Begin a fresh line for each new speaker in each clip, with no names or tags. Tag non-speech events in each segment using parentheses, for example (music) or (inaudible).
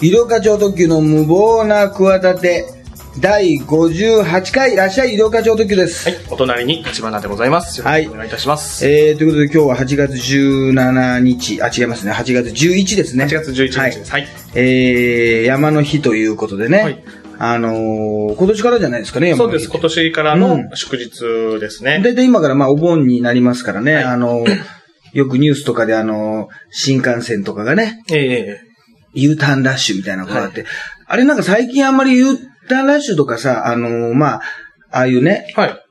医療課長特急の無謀な企て、第58回、いらっしゃい、医療課長特急です。
はい、お隣に立花でございます。よろしくお願いいたします。
えー、ということで今日は8月17日、あ、違いますね、8月11ですね。
8月11日
はい
です。はい。
えー、山の日ということでね、
はい
あのー今年からじゃないですかね、山
そうです。今年から
うん
の祝日ですね。
だいたい今からまあお盆になりますからね、
はい
あのーよくニュースとかであのー新幹線とかがね、
ええ
U ターンラッシュみたいなことがあって、あれなんか最近あんまり U ターンラッシュとかさ、あのーまあ、ああいうね、
はい。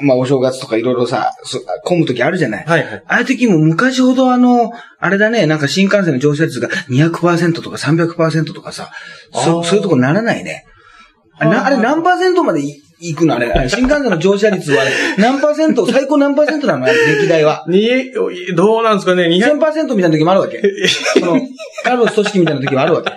まあお正月とかいろいろさ、そ混む時あるじゃない。
はいはい。
ああいう時も昔ほどあの、あれだね、なんか新幹線の乗車率が200%とか300%とかさ、そそういうとこならないね。あなあれ何パーセントまでい行くのあれ。新幹線の乗車率は何パーセント、最高何パーセントなの歴代は。(laughs)
に、どうなんですかね、200、
2000%みたいな時もあるわけ。(laughs) その、カルロス組織みたいな時もあるわけ。ど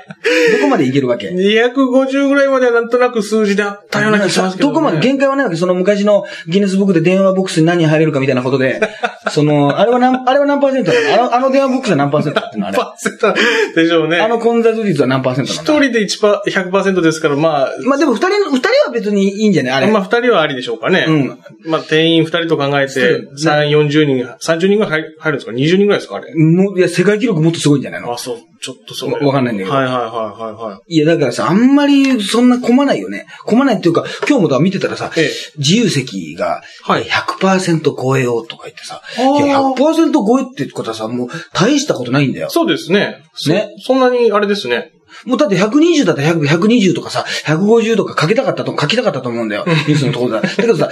こまでいけるわけ
？250ぐらいまではなんとなく数字であったような気がしますけど、ね。
どこまで、限界はないわけその昔のギネスブックで電話ボックスに何人入れるかみたいなことで、(laughs) その、あれは何、あれは何パーセントなの？あの、あの電話ボックスは何パーセントだってのあれ。
パーセントでしょうね。
あの混雑率は何パーセントな
一
の
人で1パ100%ですから、まあ、
まあでも二人、二人は別にいいんじゃない？あれ。
まあ二人はありでしょうかね。
うん。
まあ定員二人と考えて、
そう
3、40人、30人ぐらい入入るんですか ?20 人ぐらいですかあれ？
もう、いや、世界記録もっとすごいんじゃないの？
あ、そう、ちょっとそう。
わわかんないんだけど
はいはいはいはいはい。
いや、だからさ、あんまりそんな混まないよね。混まないっていうか、今日もだ見てたらさ、
ええ
自由席が
はい
100%超えようとか言ってさ、
あー
いや、100%超えってことはさ、もう大したことないんだよ。
そうですね。そ
ね
そんなに、あれですね。
もうだって120だったら100 120とかさ、150とか書きたかったと、書きたかったと思うんだよ。ニュースのところだ。だけどさ、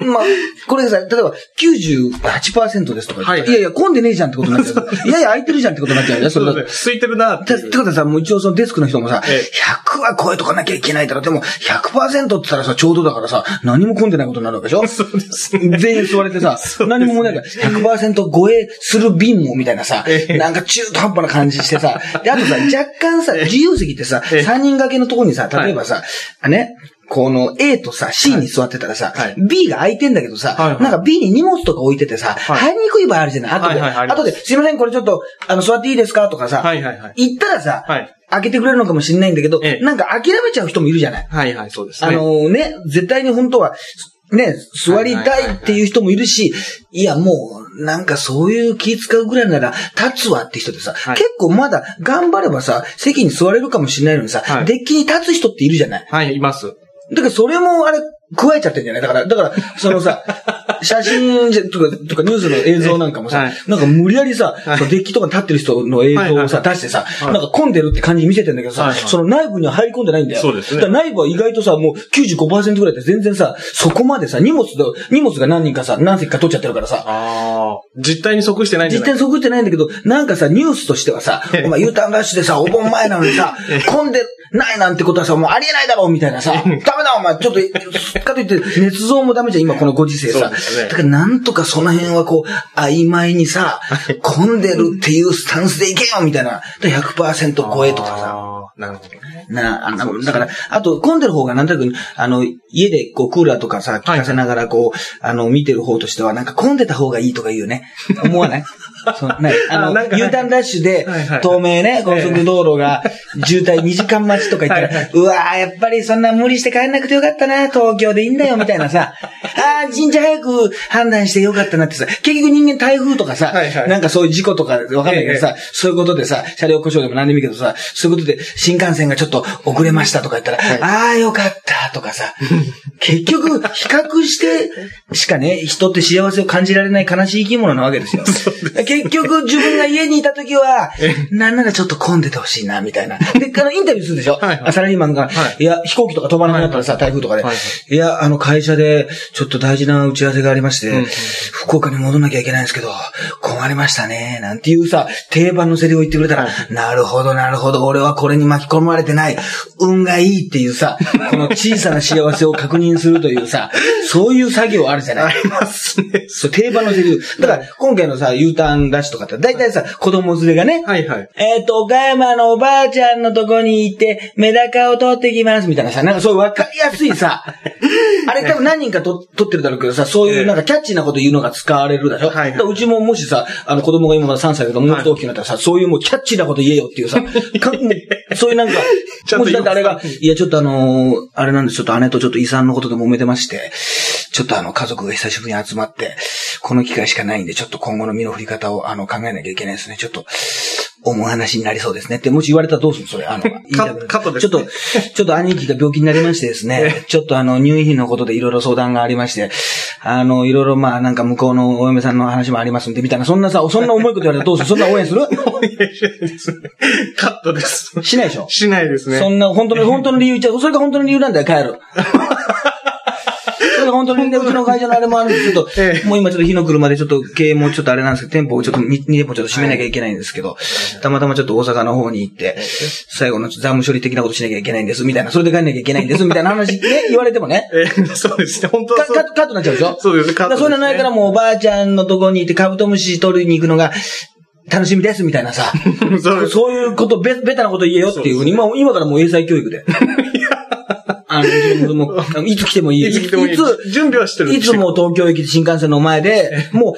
まあ、これさ、例えば98%ですとか。
はい
い。やいや、混んでねえじゃんってことになっちゃう。(laughs) いやいや、空いてるじゃんってことになっちゃうよ。ね。それだ。
空いてるなって
ってことはさ、もう一応そのデスクの人もさ、
え
100は超えとかなきゃいけないだろ。でも、100%って言ったらさ、ちょうどだからさ、何も混んでないことになるわけでしょ？
そうですね。
全員座れてさ、何もないから、100%超えする便もみたいなさ
え、え。
なんか中途半端な感じしてさ、で、あとさ、若干さ、(laughs) 自由席ってさ、
ええ。
3人掛けのとこにさ、例えばさ、ね、この A とさ、C に座ってたらさ、
はい
B が空いてんだけどさ、
はいはい
なんか B に荷物とか置いててさ、
はい
入りにくい場合あるじゃない後で、
はいはい
後で、すいません、これちょっと、あの、座っていいですかとかさ、
はいはいはい。
言ったらさ、
はい
開けてくれるのかもしれないんだけど、
ええ
なんか諦めちゃう人もいるじゃない。
はいはい、そうですね。
あのね、絶対に本当は、ね、座りたいっていう人もいるし、いやもう、なんかそういう気使うぐらいなら、立つわって人でさ、
はい
結構まだ頑張ればさ、席に座れるかもしれないのにさ、
はい
デッキに立つ人っているじゃない。
はい、います。
だからそれもあれ、加えちゃってんじゃない？だから、だから、そのさ、(laughs) (laughs) 写真とか、とかニュースの映像なんかもさ、
はい。
なんか無理やりさ、
はい。
デッキとかに立ってる人の映像をさ、
はい
出してさ、
い。
なんか混んでるって感じに見せてんだけどさ、
はいはい。
その内部には入り込んでないんだよ。
そうですね。
だから内部は意外とさ、もう95%ぐらいって全然さ、そこまでさ、荷物だ、荷物が何人かさ、何席か取っちゃってるからさ、
ああ。実態に即してないんじゃない？
実態に即ってないんだけど、なんかさ、ニュースとしてはさ、(laughs) お前 U ターンラッシュでさ、お盆前なのにさ、(laughs) 混んでないなんてことはさ、もうありえないだろうみたいなさ、ダメだお前、ちょっと、かといって、捏造もダメじゃん、今このご時世さ。
そう。ですね
だからなんとかその辺はこう、曖昧にさ、混んでるっていうスタンスでいけよみたいな。だから100%超えとかさ。
なるほどね。
なあ、あの、だから、あと、混んでる方がなんとなく、あの、家でこう、クーラーとかさ、効かせながらこう、あの、見てる方としては、なんか混んでた方がいいとか言うよね。思わない？そうね、あの、
あなんか
U ターンラッシュで
はいはい、
透明ね、高速道路が、渋滞2時間待ちとか言ったら、
はいはい。う
わーやっぱりそんな無理して帰んなくてよかったな、東京でいいんだよ、みたいなさ、(laughs) あー、一日早く判断してよかったなってさ、結局人間台風とかさ
はいは、い。
なんかそういう事故とかわかんないけどさ
え、
そういうことでさ、車両故障でも何でもいいけどさ、そういうことで新幹線がちょっと遅れましたとか言ったら、ああ、よかったとかさ、結局、比較してしかね、人って幸せを感じられない悲しい生き物なわけですよ。(laughs) 結局、自分が家にいた時は、(laughs) なんならちょっと混んでてほしいな、みたいな。で、あの、インタビューするでしょ？
はいはい。
サラリーマンが、
はい。
いや、飛行機とか飛ばなくなったらさ、台風とかで、
はい
い。や、あの、会社で、ちょっと大事な打ち合わせがありまして、
うん
福岡に戻んなきゃいけないんですけど、困りましたね、なんていうさ、定番のセリフを言ってくれたら、
は
なるほど、なるほど、俺はこれに巻き込まれてない、運がいいっていうさ、(laughs) この小さな幸せを確認するというさ、そういう作業あるじゃない？
ありますね。
そう、定番のセリフ。だから、今回のさ、U ターンラッシュとかって、だいたい。さ、子供連れがね、
はいはい。
えっ、と、岡山のおばあちゃんのとこに行って、メダカを取ってきます、みたいなさ、なんかそういうわかりやすいさ、(laughs) あれ多分何人かと取ってるだろうけどさ、そういうなんかキャッチーなこと言うのが使われるでしょ、
はいはい。
うちももしさ、あの子供が今まだ3歳だけど、もうちょっと大きくなったらさ、そういうもうキャッチーなこと言えよっていうさ、(laughs) かもうそういうなんか、(laughs) もしだってあれが
い
や、ちょっとあのーあれなんです、ちょっと姉とちょっと遺産のことで揉めてまして、ちょっとあの、家族が久しぶりに集まって、この機会しかないんで、ちょっと今後の身の振り方を、あの、考えなきゃいけないですね。ちょっと、重い話になりそうですね。って、もし言われたらどうするの？それ、あの、
カットです
ちょっと、ちょっと兄貴が病気になりましてですね、ちょっとあの、入院費のことでいろいろ相談がありまして、あの、いろいろまあ、なんか向こうのお嫁さんの話もありますんで、みたいな、そんなさ、そんな重いこと言われたらどうする？そんな応援する？
いやいやですね。カットです。
しないでしょ？
しないですね。
そんな、本当の、本当の理由言っちゃう。それが本当の理由なんだよ、帰る。それが本当にね、うちの会社のあれもあるんで、ちょっと、
ええ。
もう今ちょっと火の車でちょっと経営もちょっとあれなんですけど、店舗をちょっと 2, 店舗ちょっと閉めなきゃいけないんですけど、たまたまちょっと大阪の方に行って、最後の残務処理的なことしなきゃいけないんです、みたいな、それで帰んなきゃいけないんです、みたいな話ね、言われてもね、
えーそうですね。本当は
カカカットになっちゃうでしょ？
そうです、カットね。
そういうのないからもうおばあちゃんのとこに行ってカブトムシ取りに行くのが楽しみです、みたいなさ。(laughs)
そう
いうこと、べ、ベタなこと言えよっていうふうに、今、今からもう英才教育で。あの、うちの子供あのいつ来てもいい。
いつ来てもいい。
いつ、
準備はしてる。
いつも東京駅で新幹線の前で、もう、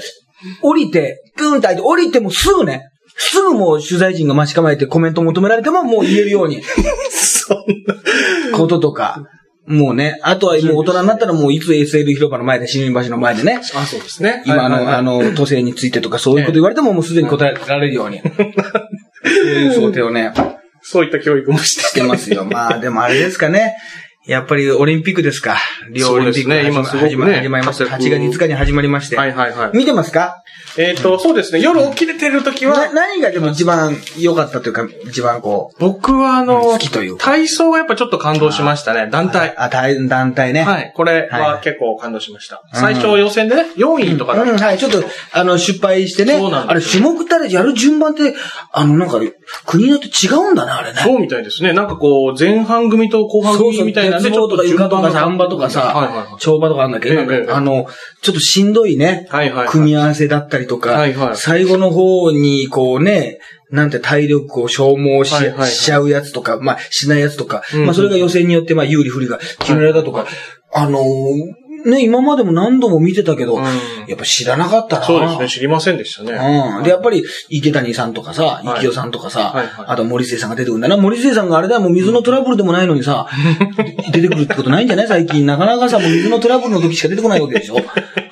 降りて、ピュンと開いて、降りてもすぐね、すぐもう取材陣が待ち構えてコメント求められてももう言えるように、(laughs)
そんな。
こととか。もうね、あとはもう大人になったらもういつ SL 広場の前で、市民橋の前でね、
あ、そうですね。
今の、あの、都政についてとかそういうこと言われてももうすでに答えられるように。そういう想定をね、
そういった教育もして
してますよ。まあ、でもあれですかね。やっぱりオリンピックですか。リオオリンピック
そうですね今すごくね
始ま始まりました。8
活躍
月5日に始まりまして。
はいはいはい。
見てますか？
えっと、そうですね。夜起きれてる時は
な、何がでも一番良かったというか、一番こう、
僕はあの
好、きというか。
体操がやっぱちょっと感動しましたね。団体。
あ、団団体ね。
はい。これ
は
はい結構感動しました。
うん
最初予選でね、4位とかだった
うん、はい。ちょっと、あの、失敗してね。
そうなん
あれ、種目ったらやる順番って、あの、なんか、国によって違うんだね、あれね。
そうみたいですね。なんかこう、前半組と後半組みたいなんで、
鉄棒とか床とかサンバとかさ。跳馬とかあるんだけど、あの、ちょっとしんどいね、組み合わせだったりとか、最後の方にこうね、なんて体力を消耗し,、ちゃうやつとか、まあしないやつとか、まあそれが予選によってまあ有利不利が決められたとか、あのーね、今までも何度も見てたけど、
うん
やっぱ知らなかったな。
そうですね。知りませんでしたね。
うん。で、やっぱり、池谷さんとかさ、
はい
池尾さんとかさ、
はいはい
あと森末さんが出てくるんだな。森末さんがあれだよ、もう水のトラブルでもないのにさ、(laughs) 出てくるってことないんじゃない？最近。なかなかさ、もう水のトラブルの時しか出てこないわけでしょ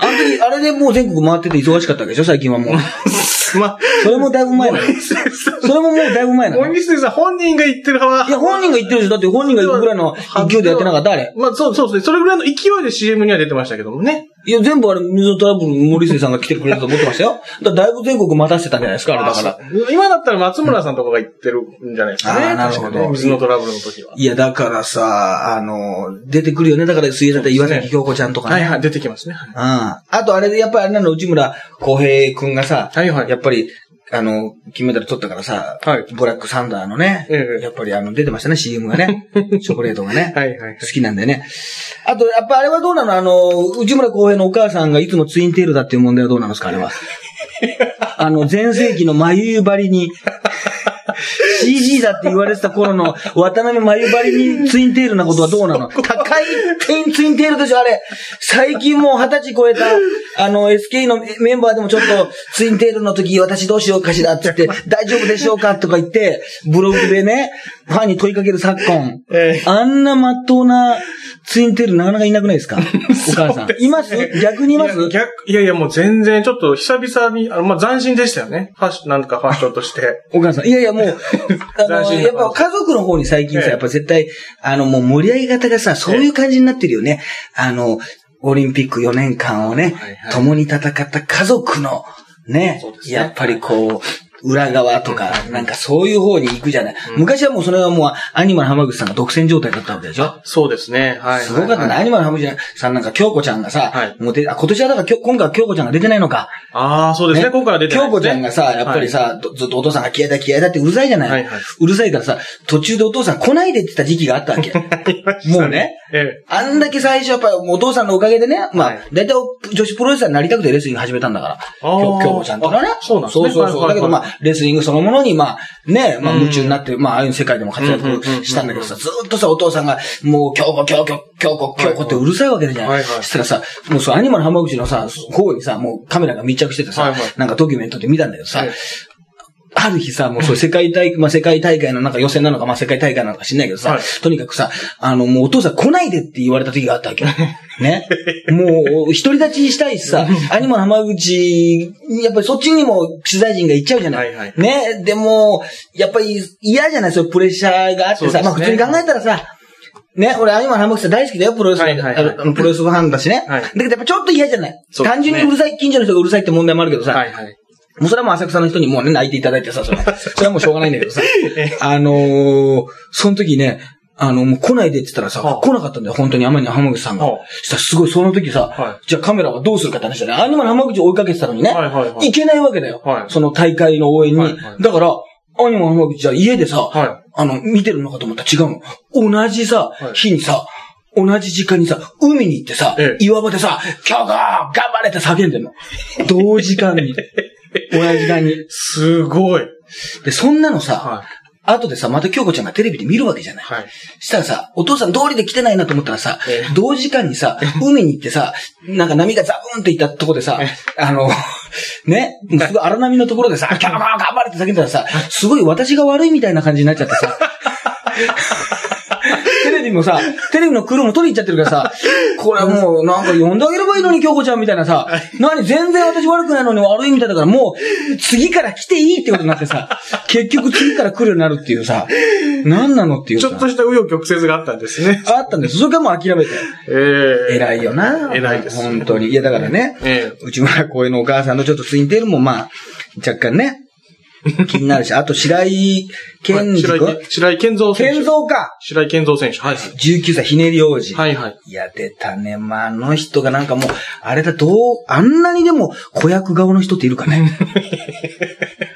あの時、あれでもう全国回ってて忙しかったわけでしょ最近はもう。(laughs)
まあ、
それもだいぶ前なの。それももうだいぶ前なの。
森水さん本人が言ってる派
いや、本人が言ってるでしょだって本人が行くぐらいの勢いでやってなかったあれ。
まあ、そう、そうですね。それぐらいの勢いで CM には出てましたけどもね。
いや、全部あれ、水のトラブル、森末さんが来てくれたと思ってましたよ。だだいぶ全国待たせてたんじゃないですか、あれだから。
今だったら松村さんとかが言ってるんじゃないですかね。
あーなるほど
水のトラブルの時は。
いや、だからさ、あの、出てくるよね。だから水泳だったら岩崎京子ちゃんとかね。
はいはい、出てきますね。
うん。あとあれで、やっぱりあれなの、内村航平くんがさ、
はいはい
やっぱり、あの、金メダル取ったからさ、
はい
ブラックサンダーのね、
ええ
やっぱりあの、出てましたね、CM がね。(laughs) チョコレートがね。
はいはいはい
好きなんでね。あと、やっぱあれはどうなの？あの、内村航平のお母さんがいつもツインテールだっていう問題はどうなんですかあれは？(laughs) あの、前世紀の眉張りに、(laughs) CG だって言われてた頃の渡辺眉張りにツインテールなことはどうなの？高いツインツインテールでしょあれ。最近もう二十歳超えた、あの、SK のメンバーでもちょっとツインテールの時私どうしようかしらって言って、大丈夫でしょうかとか言って、ブログでね、ファンに問いかける昨今。
ええ。
あんなまっとうなツインテールなかなかいなくないですか？(laughs) お母さん。います？逆にいます？
いや逆いやいや、もう全然ちょっと久々に、あの、まあ、斬新でしたよね。ファッション、なんかファッションとして。
お母さん。いやいや、もう、(laughs) あの、やっぱ家族の方に最近さ、
ええ
やっぱ絶対、あの、もう盛り上げ方がさ、そういう感じになってるよね。あの、オリンピック4年間をね
はいはい、
共に戦った家族の、ね
ね
やっぱりこう、裏側とか、なんかそういう方に行くじゃない。昔はもうそれはもう、アニマル浜口さんが独占状態だったわけでしょ？
そうですね。はい。
すごかったね。
はい
アニマル浜口さんなんか、京子ちゃんがさ、
はい
もうであ今年はだから、きょ今回は京子ちゃんが出てないのか。
ああ、そうですね。今回は出てない
京子ちゃんがさ、やっぱりさ、どずっとお父さんが気合だ気合だってうるさいじゃない、
はいはいう
るさいからさ、途中でお父さん来ないでって言った時期があったわけ。(laughs) もうね。
ええ。
あんだけ最初やっぱお父さんのおかげでね、まあ
はい、
大体女子プロレスラーになりたくてレスリング始めたんだから。
あー
京京子ちゃんとかね
あ。そうなんですね
そうそうそう。だけどまあ、レスリングそのものにまあ、ね、まあ
うん
夢中になって、まあ、ああいう世界でも活躍したんだけどさ、ずーっとさ、お父さんが、もう、京子、京子、京子、京子ってうるさいわけじゃない。
はいはい
そしたらさ、もうそう、アニマル浜口のさ、方にさ、もうカメラが密着しててさ、なんかドキュメントで見たんだけどさ、
はい
ある日さ、もうそう世界大会、(laughs) まあ世界大会のなんか予選なのか、まあ世界大会なのか知んないけどさ、
はい
とにかくさ、あの、もうお父さん来ないでって言われた時があったわけよ。(laughs) ね。もう、独り立ちしたいしさ、(laughs) 兄も浜口、やっぱりそっちにも取材陣が行っちゃうじゃない。
はいはい
ね。でも、やっぱり嫌じゃないそういうプレッシャーがあってさ、
そうですね
まあ普通に考えたらさ、ね、俺、有馬浜口さん大好きだよ、プロレス、
はいはいはい
あのプロレスファンだしね。
はい
だけどやっぱちょっと嫌じゃない。
そうですね
単純にうるさい、近所の人がうるさいって問題もあるけどさ、
はいはい。
もうそれはもう浅草の人にもうね、泣いていただいてさ、それは。(laughs) それはもうしょうがないんだけどさ。(laughs) あのー、その時ね、あの、もう来ないでって言ったらさ、
はあ
来なかったんだよ、本当に天に浜口さんが。
はあ
したらすごい、その時さ、
は
じゃあカメラはどうするかって話だね。アニマル浜口を追いかけてたのにね、
はいはいはい
行けないわけだよ。
はい
その大会の応援に。
はいはい
だから、アニマル浜口じゃあ家でさ、
は
あの、見てるのかと思ったら違うの。同じさ、
はい
日にさ、同じ時間にさ、海に行ってさ、
ええ
岩場でさ、今日が頑張れって叫んでんの。同時間に。(laughs) 同じ時間に。
すごい。
で、そんなのさ、
は
後でさ、また京子ちゃんがテレビで見るわけじゃない。
い。はい。
したらさ、お父さん通りで来てないなと思ったらさ、
ええ
同時間にさ、海に行ってさ、なんか波がザブーンっていったとこでさ、あの、ね、すごい荒波のところでさ、キャー頑張れって叫んだらさ、すごい私が悪いみたいな感じになっちゃってさ、テ (laughs) レビもさ、テレビのクルーも取りに行っちゃってるからさ、(laughs) これはもうなんか呼んであげればいいのに京子ちゃんみたいなさ、何全然私悪くないのに悪いみたいだからもう次から来ていいってことになってさ、結局次から来るようになるっていうさ、何なのっていうさ。
ちょっとした紆余曲折があったんですね。
あったんです。それからもう諦めて。
ええ
偉いよな。
偉いです
本当に。いや、だからね、
え
内村公園のお母さんのちょっとツインテールもまあ、若干ね、気になるし、あと白井健二
白井
君
健白井健三選手。
健三か。
白井健三選手。はい。
19歳ひねり王子。
はいはい。
いや、出たね。まあ、あの人がなんかもう、あれだ、どう、あんなにでも子役顔の人っているかね。(laughs)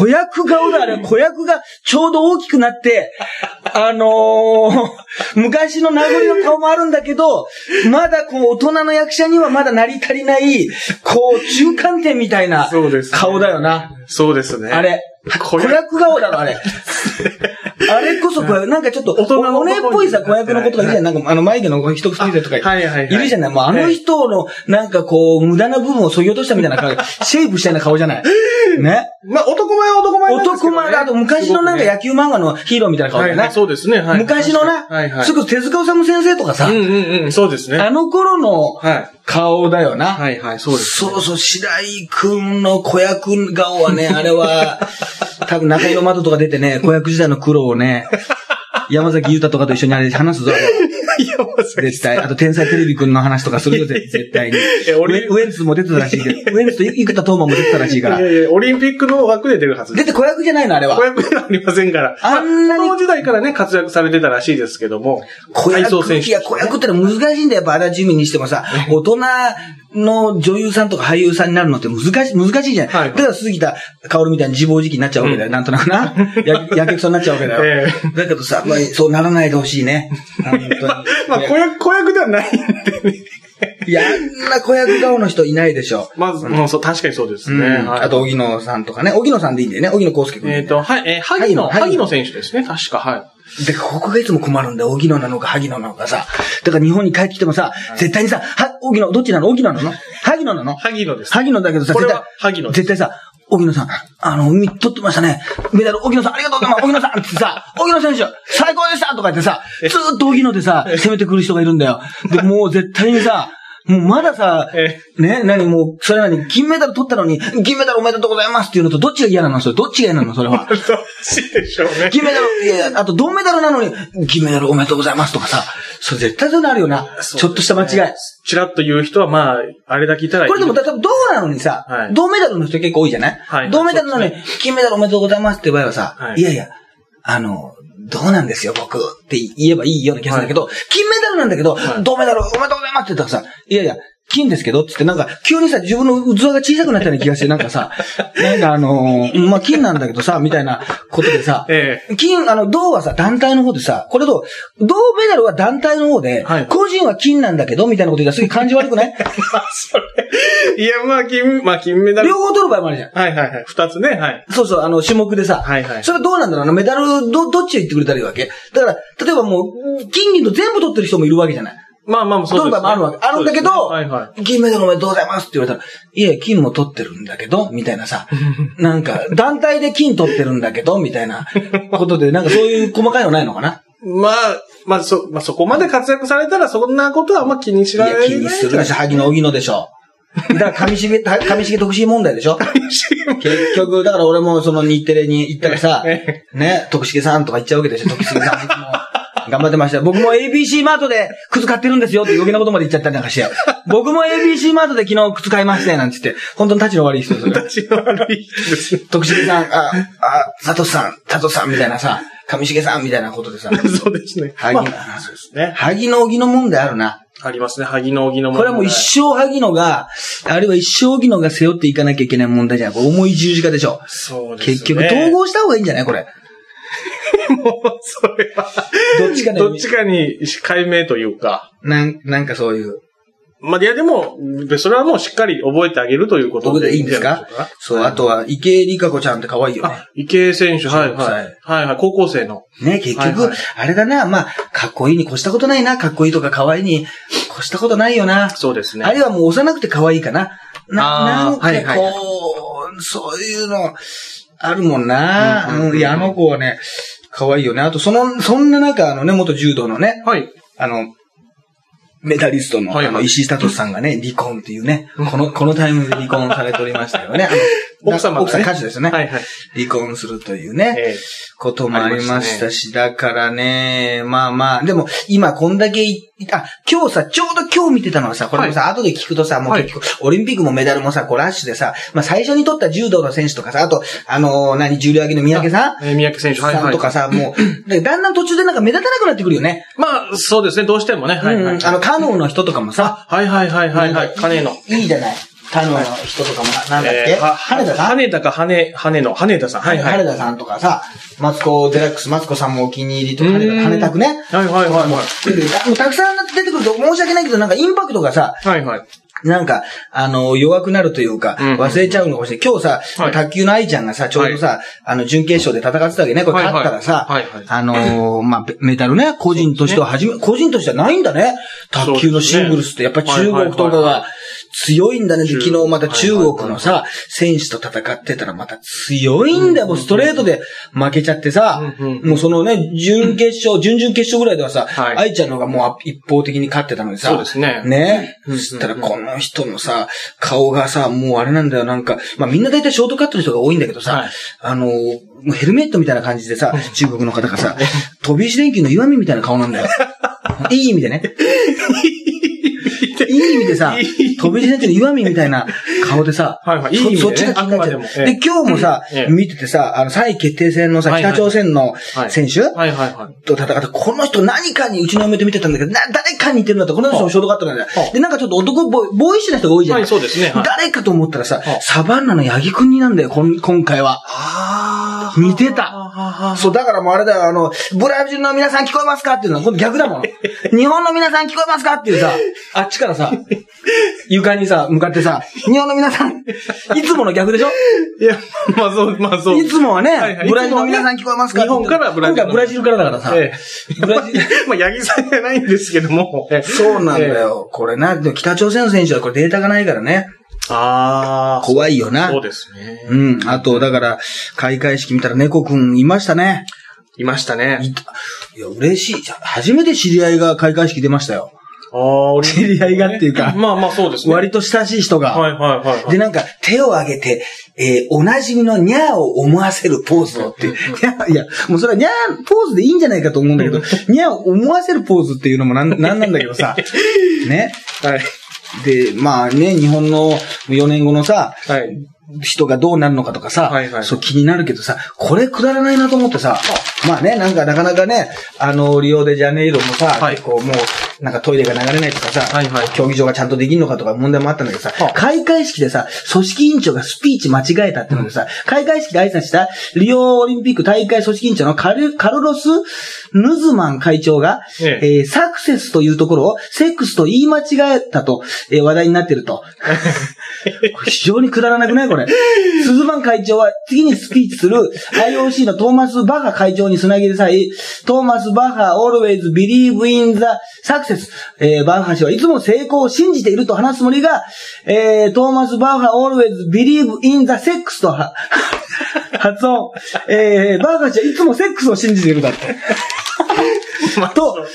子役顔だ、あれ。子役がちょうど大きくなって、あのー、(laughs) 昔の名残の顔もあるんだけど、まだこう、大人の役者にはまだなり足りない、こう、中間点みたいな顔だよな。
そうですね。
あれ。子
役
顔だろ、あれ。(laughs) (laughs) あれこそ子役、なんかちょっと、お姉っぽいさ、子役のことがいるじゃん。なんか、あの、眉毛の一口でとか、
はいはいはい
いるじゃない。もうあの人の、なんかこう、無駄な部分を削ぎ落としたみたいな顔、(laughs) シェイプしたような顔じゃない。(laughs) ね？
まあ、男前は男前なんですけどね
男前だ。あと昔のなんか野球漫画のヒーローみたいな顔だよな
はいはい。。そうですね。はい。
昔のな、
はいはい。
それこそ手塚治虫先生とかさ
うん、うんうん。そうですね。
あの頃の
はい。
顔だよな。
はいはい、そうです。
そうそう、白井くんの子役顔はね、あれは、多分中井の窓とか出てね、子役時代の苦労をね、(laughs) 山崎裕太とかと一緒にあれ話すぞ。(laughs)
山崎
絶対。あと、天才テレビくんの話とかするよ、ぜ絶対に。
え俺
ウエンツも出てたらしいけど、ウエンツと生田斗真も出てたらしいから
い。やいや、オリンピックの枠で出るはず。
出て子役じゃないの、あれは
子。役ではありませんから。
あんなに
まあ、その時代からね、活躍されてたらしいですけども。
子
体操選手。
役いや、子役ってのは難しいんだよ、やっぱ足立由美にしてもさ、大人の女優さんとか俳優さんになるのって難しい、難しいじゃない。
はい
だから杉田薫みたいに自暴自棄になっちゃうわけだよ、なんとなくな。や、やけくそになっちゃうわけだよ。(laughs)
え
だけどさ、まあ、そうならないでほしいね。本当に。(laughs)
まあ、子役、子役ではないんでね。
いや、あんな子役顔の人いないでしょ。
まず、もうそう、確かにそうです
うん
ね。はい
あと、荻野さんとかね。荻野さんでいいんだよね。荻野康介君。
えっと、はい、えー、萩野、
萩野
選手ですね、確か、はい。
で、ここがいつも困るんだよ。荻野なのか、萩野なのかさ。だから日本に帰ってきてもさ、絶対にさ、は、荻野、どっちなの？荻野なの？萩野なの？
萩野です。
萩野だけどさ、絶対。絶対さ、荻野さん、あの、海取ってましたね。メダル、荻野さん、ありがとうございます。荻野さんってさ、荻野選手、最高でしたとか言ってさ、ずーっと荻野でさ、攻めてくる人がいるんだよ。で、もう絶対にさ、もうまださ、
え
ね、何もう、それなに、金メダル取ったのに、金メダルおめでとうございますっていうのと、どっちが嫌なの？それ、どっちが嫌なの？それは。(laughs)
どっちでしょうね。
金メダル、いやあと銅メダルなのに、金メダルおめでとうございますとかさ、それ絶対そうなるよな。ちょっとした間違い。
チラッと言う人は、まあ、あれだけいたらいい。
これでも、多分銅なのにさ、
はい
銅メダルの人結構多いじゃない、
はい
銅メダルなのに金メダルおめでとうございますって場合はさ、
はい
い、やいや、あの、銅なんですよ、僕。って言えばいいような気がするんだけど、金メダルなんだけど、
はい。
銅メダルおめでとうございますって言ったらさ、いやいや、金ですけどってってなんか、急にさ、自分の器が小さくなったような気がして、なんかさ、(laughs) なんかあのーまあ、金なんだけどさ、みたいなことでさ、(laughs)
え
金、あの、銅はさ、団体の方でさ、これと、銅メダルは団体の方で、
はい
個人は金なんだけど、みたいなこと言ったらすげえ感じ悪くない？
えまあ、それ。いや、まあ、金、まあ、金メダル。
両方取る場合もあるじゃん。
はいはいはい。二つね、はい。
そうそう、あの、種目でさ。
はいはい
それはどうなんだろうな？メダル、ど、どっちを言ってくれたらいいわけ？だから、例えばもう、金銀と全部取ってる人もいるわけじゃない。
まあまあ、そうです、ね。
取る場合もあるわけ。あるんだけど、
ねはいはい。
金メダルおめでとうございますって言われたら、いや、金も取ってるんだけど、みたいなさ、(laughs) なんか、団体で金取ってるんだけど、みたいなことで、なんかそういう細かいのないのかな？
まあ、まあ、そ、まあ、そこまで活躍されたら、そんなことはあんま気にし
いや、
られない。
気にするでしょ、萩野荻野でしょ。だから、上重、(laughs) 上重特集問題でしょ (laughs) 結局、だから俺もその日テレに行ったらさ、
え
ね、徳重さんとか言っちゃうわけでしょ、徳重さん。頑張ってましたよ。僕も ABC マートで靴買ってるんですよって余計なことまで言っちゃったりなんかしてよ。僕も ABC マートで昨日靴買いましたよなんつって、本当に立ちの悪い人ですよ。
立ちの悪い人ですね。
徳重さん、あ、あ、佐藤さん、佐藤さんみたいなさ、上重さんみたいなことでさ、
そうですね。
萩野、
まあそうですね。
萩野荻野問題あるな。
ありますね。萩の荻の
これはもう一生萩野が、あるいは一生荻野が背負っていかなきゃいけない問題じゃない。これ重い十字架でしょ。
そうですね。
結局、統合した方がいいんじゃない？これ。(laughs)
もう、それは。
どっちかね
どっちかに解明というか。
なん、なんかそういう。
まあ、いやでも、でそれはもうしっかり覚えてあげるということ
僕でいいんですか？そう、あとは、池江璃花子ちゃんって可愛いよね。
あ、池江選手、はいは
はい
い。はいはい、高校生の。
ね、結局、
はいはい
あれだな、まあ、かっこいいに越したことないな、かっこいいとか可愛いに越したことないよな。
そうですね。
あるいはもう幼くて可愛いかな。な、なんかこう、
はいはい
そういうの、あるもんな。
うんうんうん
うん、いや、あの子はね、可愛いよね。あと、その、そんな中、あのね、元柔道のね、
はい。
あの、メダリストの、
はいはい
あの、石井聡さんがね、離婚っていうね、この、このタイミングで離婚されておりましたよね。(laughs)
奥様がね
奥さん歌手ですよね。
はいはい。
離婚するというね。
え
こともありましたし、だからね、まあまあ、でも、今こんだけい、あ、今日さ、ちょうど今日見てたのはさ、これもさ、後で聞くとさ、もう
はい
結局、オリンピックもメダルもさ、こうラッシュでさ、まあ最初に取った柔道の選手とかさ、あと、あのー何、重量挙げの三宅さん？
えー三宅選手、はいはい。
さんとかさ、もう、でだんだん途中でなんか目立たなくなってくるよね。
まあ、そうですね、どうしてもね。はいはい。
うんあの、カヌーの人とかもさ、
はいはいはいはいはい。金の。
いいじゃない。カヌーの人とかもな、なんだっけ、
えーは
羽田さん？
羽田か羽、羽の、羽田さん。はいはい。
羽田さんとかさ、マツコ・デラックス、マツコさんもお気に入りとか、羽田、くね。
はいはいはいはい。
たくさん出てくると申し訳ないけど、なんかインパクトがさ、
はいはい。
なんか、あの、弱くなるというか、
うん
忘れちゃうのかもしれない。今日さ、
はい
卓球の愛ちゃんがさ、ちょうどさ、あの、準決勝で戦ってたわけね。これ勝ったらさ、あのーまメダルね、個人としては初め、個人としてはないんだね。卓球のシングルスって、やっぱり中国とかが強いんだね。昨日また中国のさ、選手と戦ってたらまた強いんだよ。もうストレートで負けちゃってさ、もうそのね、準決勝、準々決勝ぐらいではさ、
はい
愛ちゃんの方がもう一方的に勝ってたのにさ、
そうですね。
ね？
うん
そしたらこの人のさ、顔がさ、もうあれなんだよ、なんか、まあみんな大体ショートカットの人が多いんだけどさ、
はい
あの、ヘルメットみたいな感じでさ、中国の方がさ、飛び石電球の岩見みたいな顔なんだよ。(laughs) いい意味でね。いい意味でさ、飛び石電球の岩見みたいな顔でさ、
はいはいいい意味でね
そそっちが気になっちゃう。
で
今日もさ
ええ、
見ててさ、あの、3位決定戦のさ、北朝鮮の
はい
選手。と戦って、この人何かに、うちの嫁と見てたんだけど、な、誰かに似てるんだって、この人もショートカットなんだよ
は。あ
で、なんかちょっと男ボーイ、ボーイッシュな人が多いじゃん。
はい、そうですね。はい。
誰かと思ったらさ
はあ、
サバンナの八木くんになんだよ、こん今回は。
あ
似てた。そう、だからもうあれだよ、あの、ブラジルの皆さん聞こえますかっていうのは、今度逆だもん。(laughs) 日本の皆さん聞こえますかっていうさ、あっちからさ、床にさ、向かってさ、日本の皆さん、いつもの逆でしょ？
いや、まあそう、まあそう。
いつもはね、
はいはい
ブラジルの皆さん聞こえますか？
日本からブラジル
今回ブラジルからだからさ、
ええ。
ブラジル (laughs)
まあ、八木さんじゃないんですけども。ええ
そうなんだ。よ。これな、北朝鮮の選手はこれデータがないからね。
ああ。
怖いよな
そうですね。
うん。あと、だから、開会式見たら猫くんいましたね。
いましたね。
いや、嬉しい。初めて知り合いが開会式出ましたよ。
ああ、俺
知り合いがっていうか (laughs)
まあまあそうですね。
割と親しい人が。
はいはいはいはい。
で、なんか、手を挙げて、えーおなじみのニャーを思わせるポーズをって。(laughs) いや、いや、もうそれはニャーポーズでいいんじゃないかと思うんだけど、ニャーを思わせるポーズっていうのもなん、(laughs) なんなんだけどさ。ね。
はい。
で、まあね、日本の4年後のさ、
はい。
人がどうなるのかとかさ、
はいはい。
そう気になるけどさ、これくだらないなと思ってさ、まあね、なんかなかなかね、あの、リオデジャネイロもさ、
はい。
結構もう、なんかトイレが流れないとかさ、
はいはい。
競技場がちゃんとできるのかとか問題もあったんだけどさ、
はあ。
開会式でさ、組織委員長がスピーチ間違えたってのでさ、開会式で挨拶したリオオリンピック大会組織委員長のカルカルロス・ヌズマン会長が、
ええ。
えーサクセスというところをセックスと言い間違えたと、えー話題になってると。(laughs) (laughs) これ非常にくだらなくないこれ？スズマン会長は次にスピーチする IOC のトーマス・バッハ会長につなげる際、トーマス・バッハ always believe in the success。えー、バッハ氏はいつも成功を信じていると話すつもりが、えー、トーマス・バッハ always believe in the sex とは (laughs) 発音。えー、バッハ氏はいつもセックスを信じているだって。と、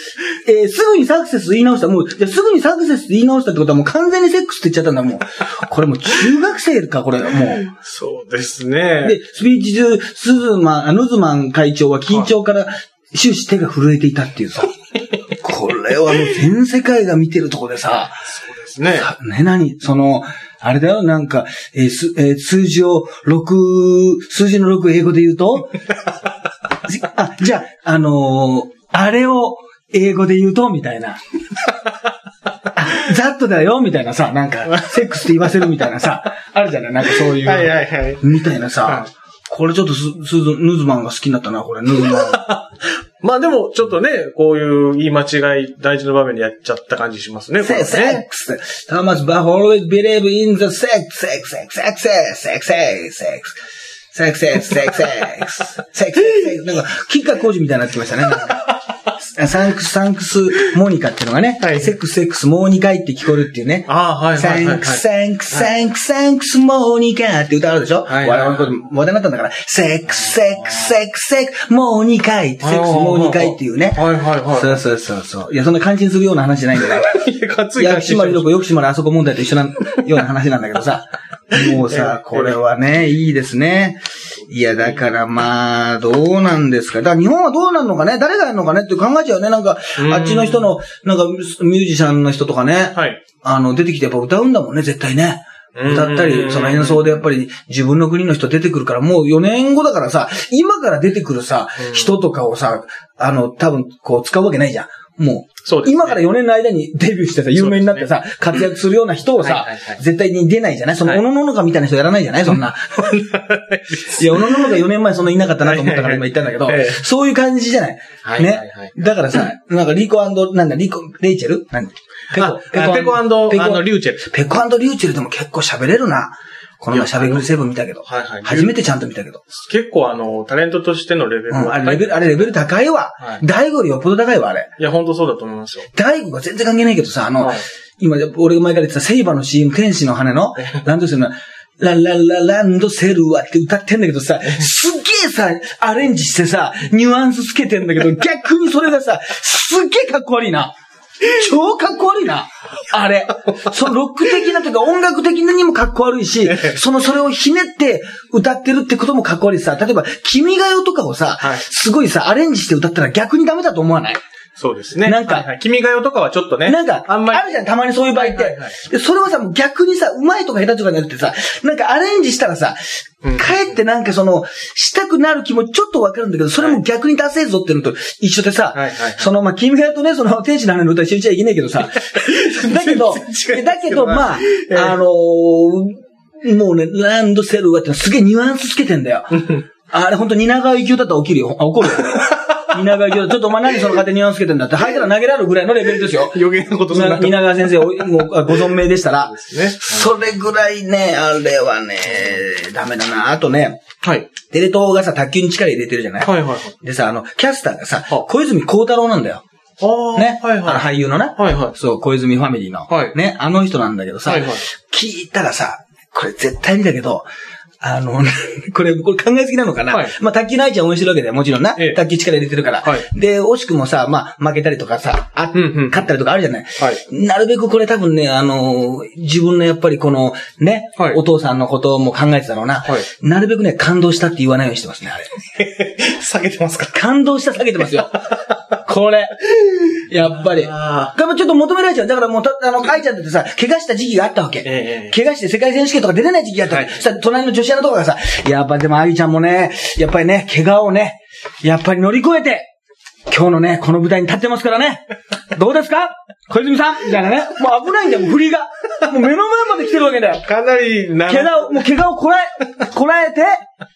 えーすぐにサクセス言い直した。もう、じゃあすぐにサクセス言い直したってことはもう完全にセックスって言っちゃったんだ、もう。これもう中学生か、これ、もう。
そうですね。
で、スピーチ中、スズマン、あヌズマン会長は緊張から終始手が震えていたっていうさ。これはもう全世界が見てるとこでさ、
そうですね。
さね、何？その、あれだよ、なんか、えーすえー数字を6、数字の6英語で言うと？(laughs) あ、じゃあ、あのーあれを英語で言うと、みたいな。あザットだよ、みたいなさ、なんか、セックスって言わせるみたいなさ、あるじゃないなんかそういう。
はいはいはい。
みたいなさ、
はい
これちょっとス、スズ、ヌズマンが好きになったな、これ、ヌズマン。
まあでも、ちょっとね、こういう言い間違い、大事な場面でやっちゃった感じしますね。
セックス。Thomas Bach always believe in the sex, sex, sex, sex, sex, sex, sex. セックス、セックス、セックス、セックス、セックス、セックス、なんか、吉川工事みたいになってきましたね。(laughs) Thanks、Thanks、Monica っていうのがね、
はい
セックス、セックス、もう2回って聞こえるっていうね。
ああ、はいはいはい、
Thanks、
はい。
Thanks、Thanks、Thanks、Monica って歌あるでしょ
はい
我々のこと話題になったんだから、セックス、セックス、セックス、セックス、モーニカイって、セックス、モーニカイっていうね。
はいはいはい。
そうそうそうそう。いや、そんな感心するような話じゃないんだよ。(laughs)
いや、かつい
薬師丸どこ、よくしまるあそこ問題と一緒な、ような話なんだけどさ。(laughs) もうさ、これはね、いいですね。いや、だからまあ、どうなんですか。だから日本はどうなんのかね誰がやるのかねって考えちゃうよね。なんか、
うん
あっちの人の、なんか、ミュージシャンの人とかね。
はい。
あの、出てきてやっぱ歌うんだもんね、絶対ね。
うん
歌ったり、その演奏でやっぱり自分の国の人出てくるから、もう4年後だからさ、今から出てくるさ、
うん
人とかをさ、あの、多分こう使うわけないじゃん。もう、
そうですね。
今から4年の間にデビューしてさ、有名になってさ、活躍するような人をさ
はいはいはい、
絶対に出ないじゃない？その、
はい。
おのののかみたいな人やらないじゃない？そんな。い。(laughs) や、おのののか4年前そんないなかったなと思ったから今言ったんだけど
はいはいはい。ええ、
そういう感じじゃない？
はいはいはい。
ね？だからさ、なんかリコなんだ、リコ、レイチェル？なんペ
あペコ、ペコ。あの、リューチェル。
ペコリューチェルでも結構喋れるな。この前喋りセブン見たけど。
はいはい
初めてちゃんと見たけど。
結構あの、タレントとしてのレベル
うん、
は
あれレベル、あれレベル高いわ
は。い
大悟よりよっぽど高いわ、あれ。
いや、本当そうだと思いますよ。
大悟が全然関係ないけどさ、あの、
はい
今、俺が前から言ってたセイバーの CM、天使の羽の、ランドセルの、ラララランドセルはって歌ってんだけどさ、すっげえさ、アレンジしてさ、ニュアンスつけてんだけど、(laughs) 逆にそれがさ、すっげえかっこ悪いな。(laughs) 超かっこ悪いな。あれ。そのロック的なというか音楽的なにもかっこ悪いし、そのそれをひねって歌ってるってこともかっこ悪いしさ、例えば、君が代とかをさ、
はい
すごいさ、アレンジして歌ったら逆にダメだと思わない？
そうですね。
なんか
はいはい君が代とかはちょっとね。
なんか、
あんまり。
あるじゃん、たまにそういう場合って。
はいはいはい
でそれはさ、もう逆にさ、うまいとか下手とかじゃなくてさ、なんかアレンジしたらさ、
うん
かえってなんかその、したくなる気もちょっとわかるんだけど、それも逆に出せぞっていうのと一緒でさ、
はいはいはい
その、まあ、君が代とね、その、天使の羽の歌一緒にしちゃいけないけどさ、(laughs) だけどだけど、まあ、
ええ
あのーもうね、ランドセルはってすげえニュアンスつけてんだよ。(laughs) あれほんと、蜷川幸雄だったら起きるよ。あ、怒るよ。蜷川幸雄だちょっとお前何その勝手にニュアンスつけてんだって、吐いたら投げられるぐらいのレベルですよ。
余計なことするなと。
蜷川先生をごご存命でしたら。それぐらいね、あれはね、ダメだな。あとね、
はい。
テレ東がさ、卓球に力入れてるじゃない？
はいはいはい。
でさ、あの、キャスターがさ
は、
小泉孝太郎なんだよ。
ああ。
ね？
はいはい。
あの俳優のな？
はいはい。
そう、小泉ファミリーの。
はい
ね？あの人なんだけどさ、
はいはい
聞いたらさ、これ絶対にだけど、あの、(laughs) これ、これ考えすぎなのかな、
はい
まあ、卓球の愛ちゃん応援してるわけだよ、もちろんな。
ええ
卓球力入れてるから。
はい
で、惜しくもさ、まあ、負けたりとかさ、あ、
うんうん
勝ったりとかあるじゃない？
はい。
なるべくこれ多分ね、あのー自分のやっぱりこの、ね、
はい
お父さんのことも考えてたろうな。
はい
なるべくね、感動したって言わないようにしてますね、あれ。(laughs)
下げてますか？
感動した下げてますよ。これ。やっぱり。
あ
やっぱちょっと求められちゃう。だからもうた、あの、愛ちゃんだってさ、怪我した時期があったわけ。
ええ
怪我して世界選手権とか出れない時期があったわけ。
はい
そしたら隣の女子アナとかがさ、やっぱでも愛ちゃんもね、やっぱりね、怪我をね、やっぱり乗り越えて、今日のね、この舞台に立ってますからね。どうですか？小泉さん？みたいなね。もう危ないんだよ、もう振りが。もう目の前まで来てるわけだよ。
かなりな、
怪我を、もう怪我をこらえ、こらえて、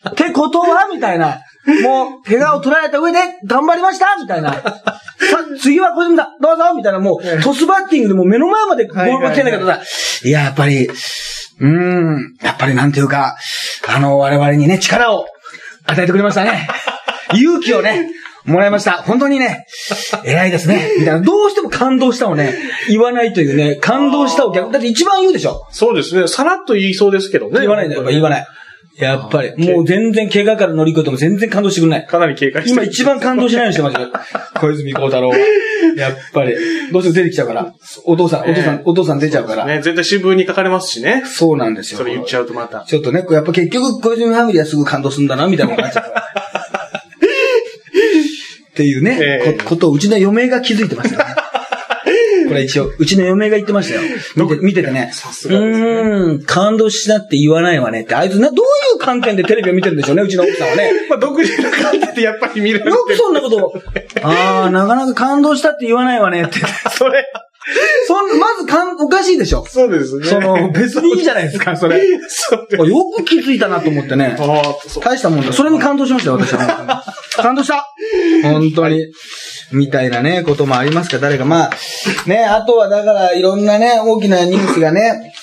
ってことは？みたいな。もう、怪我を捉えた上で、頑張りましたみたいな。(laughs) さ、次は小泉さん、どうぞみたいな、もう、トスバッティングでもう目の前までボールが来てんだけどさ、いや、やっぱり、うーん、やっぱりなんていうか、あの、我々にね、力を与えてくれましたね。(laughs) 勇気をね、もらいました。本当にね、偉いですね。みたいな。どうしても感動したをね、言わないというね、感動したを逆、だって一番言うでしょ。
そうですね。さらっと言いそうですけどね。
言わないんだよ、言わない。やっぱり、もう全然怪我から乗り越えても全然感動してくれない。
かなり警戒して
今一番感動しないようにしてますよ。小泉孝太郎は。(laughs) やっぱり。どうしても出てきちゃうから。お父さん、お父さん、お父さん出ちゃうから。
ね、絶対新聞に書かれますしね。
そうなんですよ。
それ言っちゃうとまた。
ちょっとね、やっぱ結局小泉ファミリーはすぐ感動するんだな、みたいなことになっちゃうから。(laughs) っていうね、ことをうちの嫁が気づいてますよね。これ一応、うちの嫁が言ってましたよ。見て、見ててね。
さすがですね
うーん、感動したって言わないわねって。あいつな、どういう観点でテレビを見てるんでしょうね、うちの奥さんはね。(laughs)
まあ、独自の観点でやっぱり見られて
よくそんなことを。ああ、なかなか感動したって言わないわねって。(laughs)
それ、(laughs)
そん、まずかん、おかしいでしょ。
そうですね。
その、別にいいじゃないですか、それ。
そうです。
よく気づいたなと思ってね。大したもんだ。それに感動しましたよ、私は。(laughs) 感動した本当に。みたいなね、こともありますか、誰か。まあ、ね、あとはだから、いろんなね、大きなニュースがね、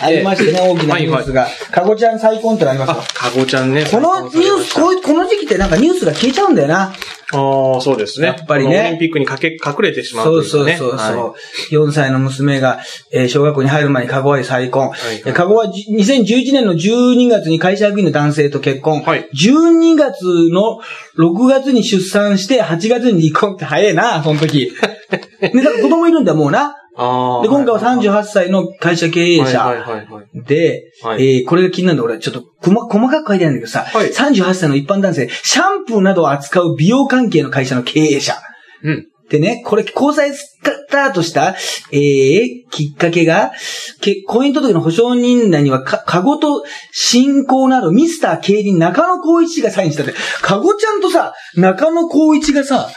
ありましてね、大きなニュースが。かごちゃん再婚ってのありますよ
あ。、かごちゃんね。
このニュース、こういうこの時期ってなんかニュースが消えちゃうんだよな。
ああ、そうですね。
やっぱりね
オリンピックにかけ、隠れてしまう
そうそうそうそう、
は
4歳の娘が、えー小学校に入る前にカゴへ再婚。
いはい
えーカゴはじ2011年の12月に会社役員の男性と結婚。
はい
12月の6月に出産して8月に離婚って早いな、その時。(laughs) ね、だから子供いるんだよ、もうな。で、今回は38歳の会社経営者。で、
はい
えーこれが気になるんだ、俺、ちょっと細細かく書いてあるんだけどさ、
はい
38歳の一般男性、シャンプーなどを扱う美容関係の会社の経営者。
うん。
でね、これ、交際スタートした、えー、きっかけが、け婚姻届の保証人欄には、か、かごと信仰など、ミスター競輪中野光一がサインしたって、かごちゃんとさ、中野光一がさ、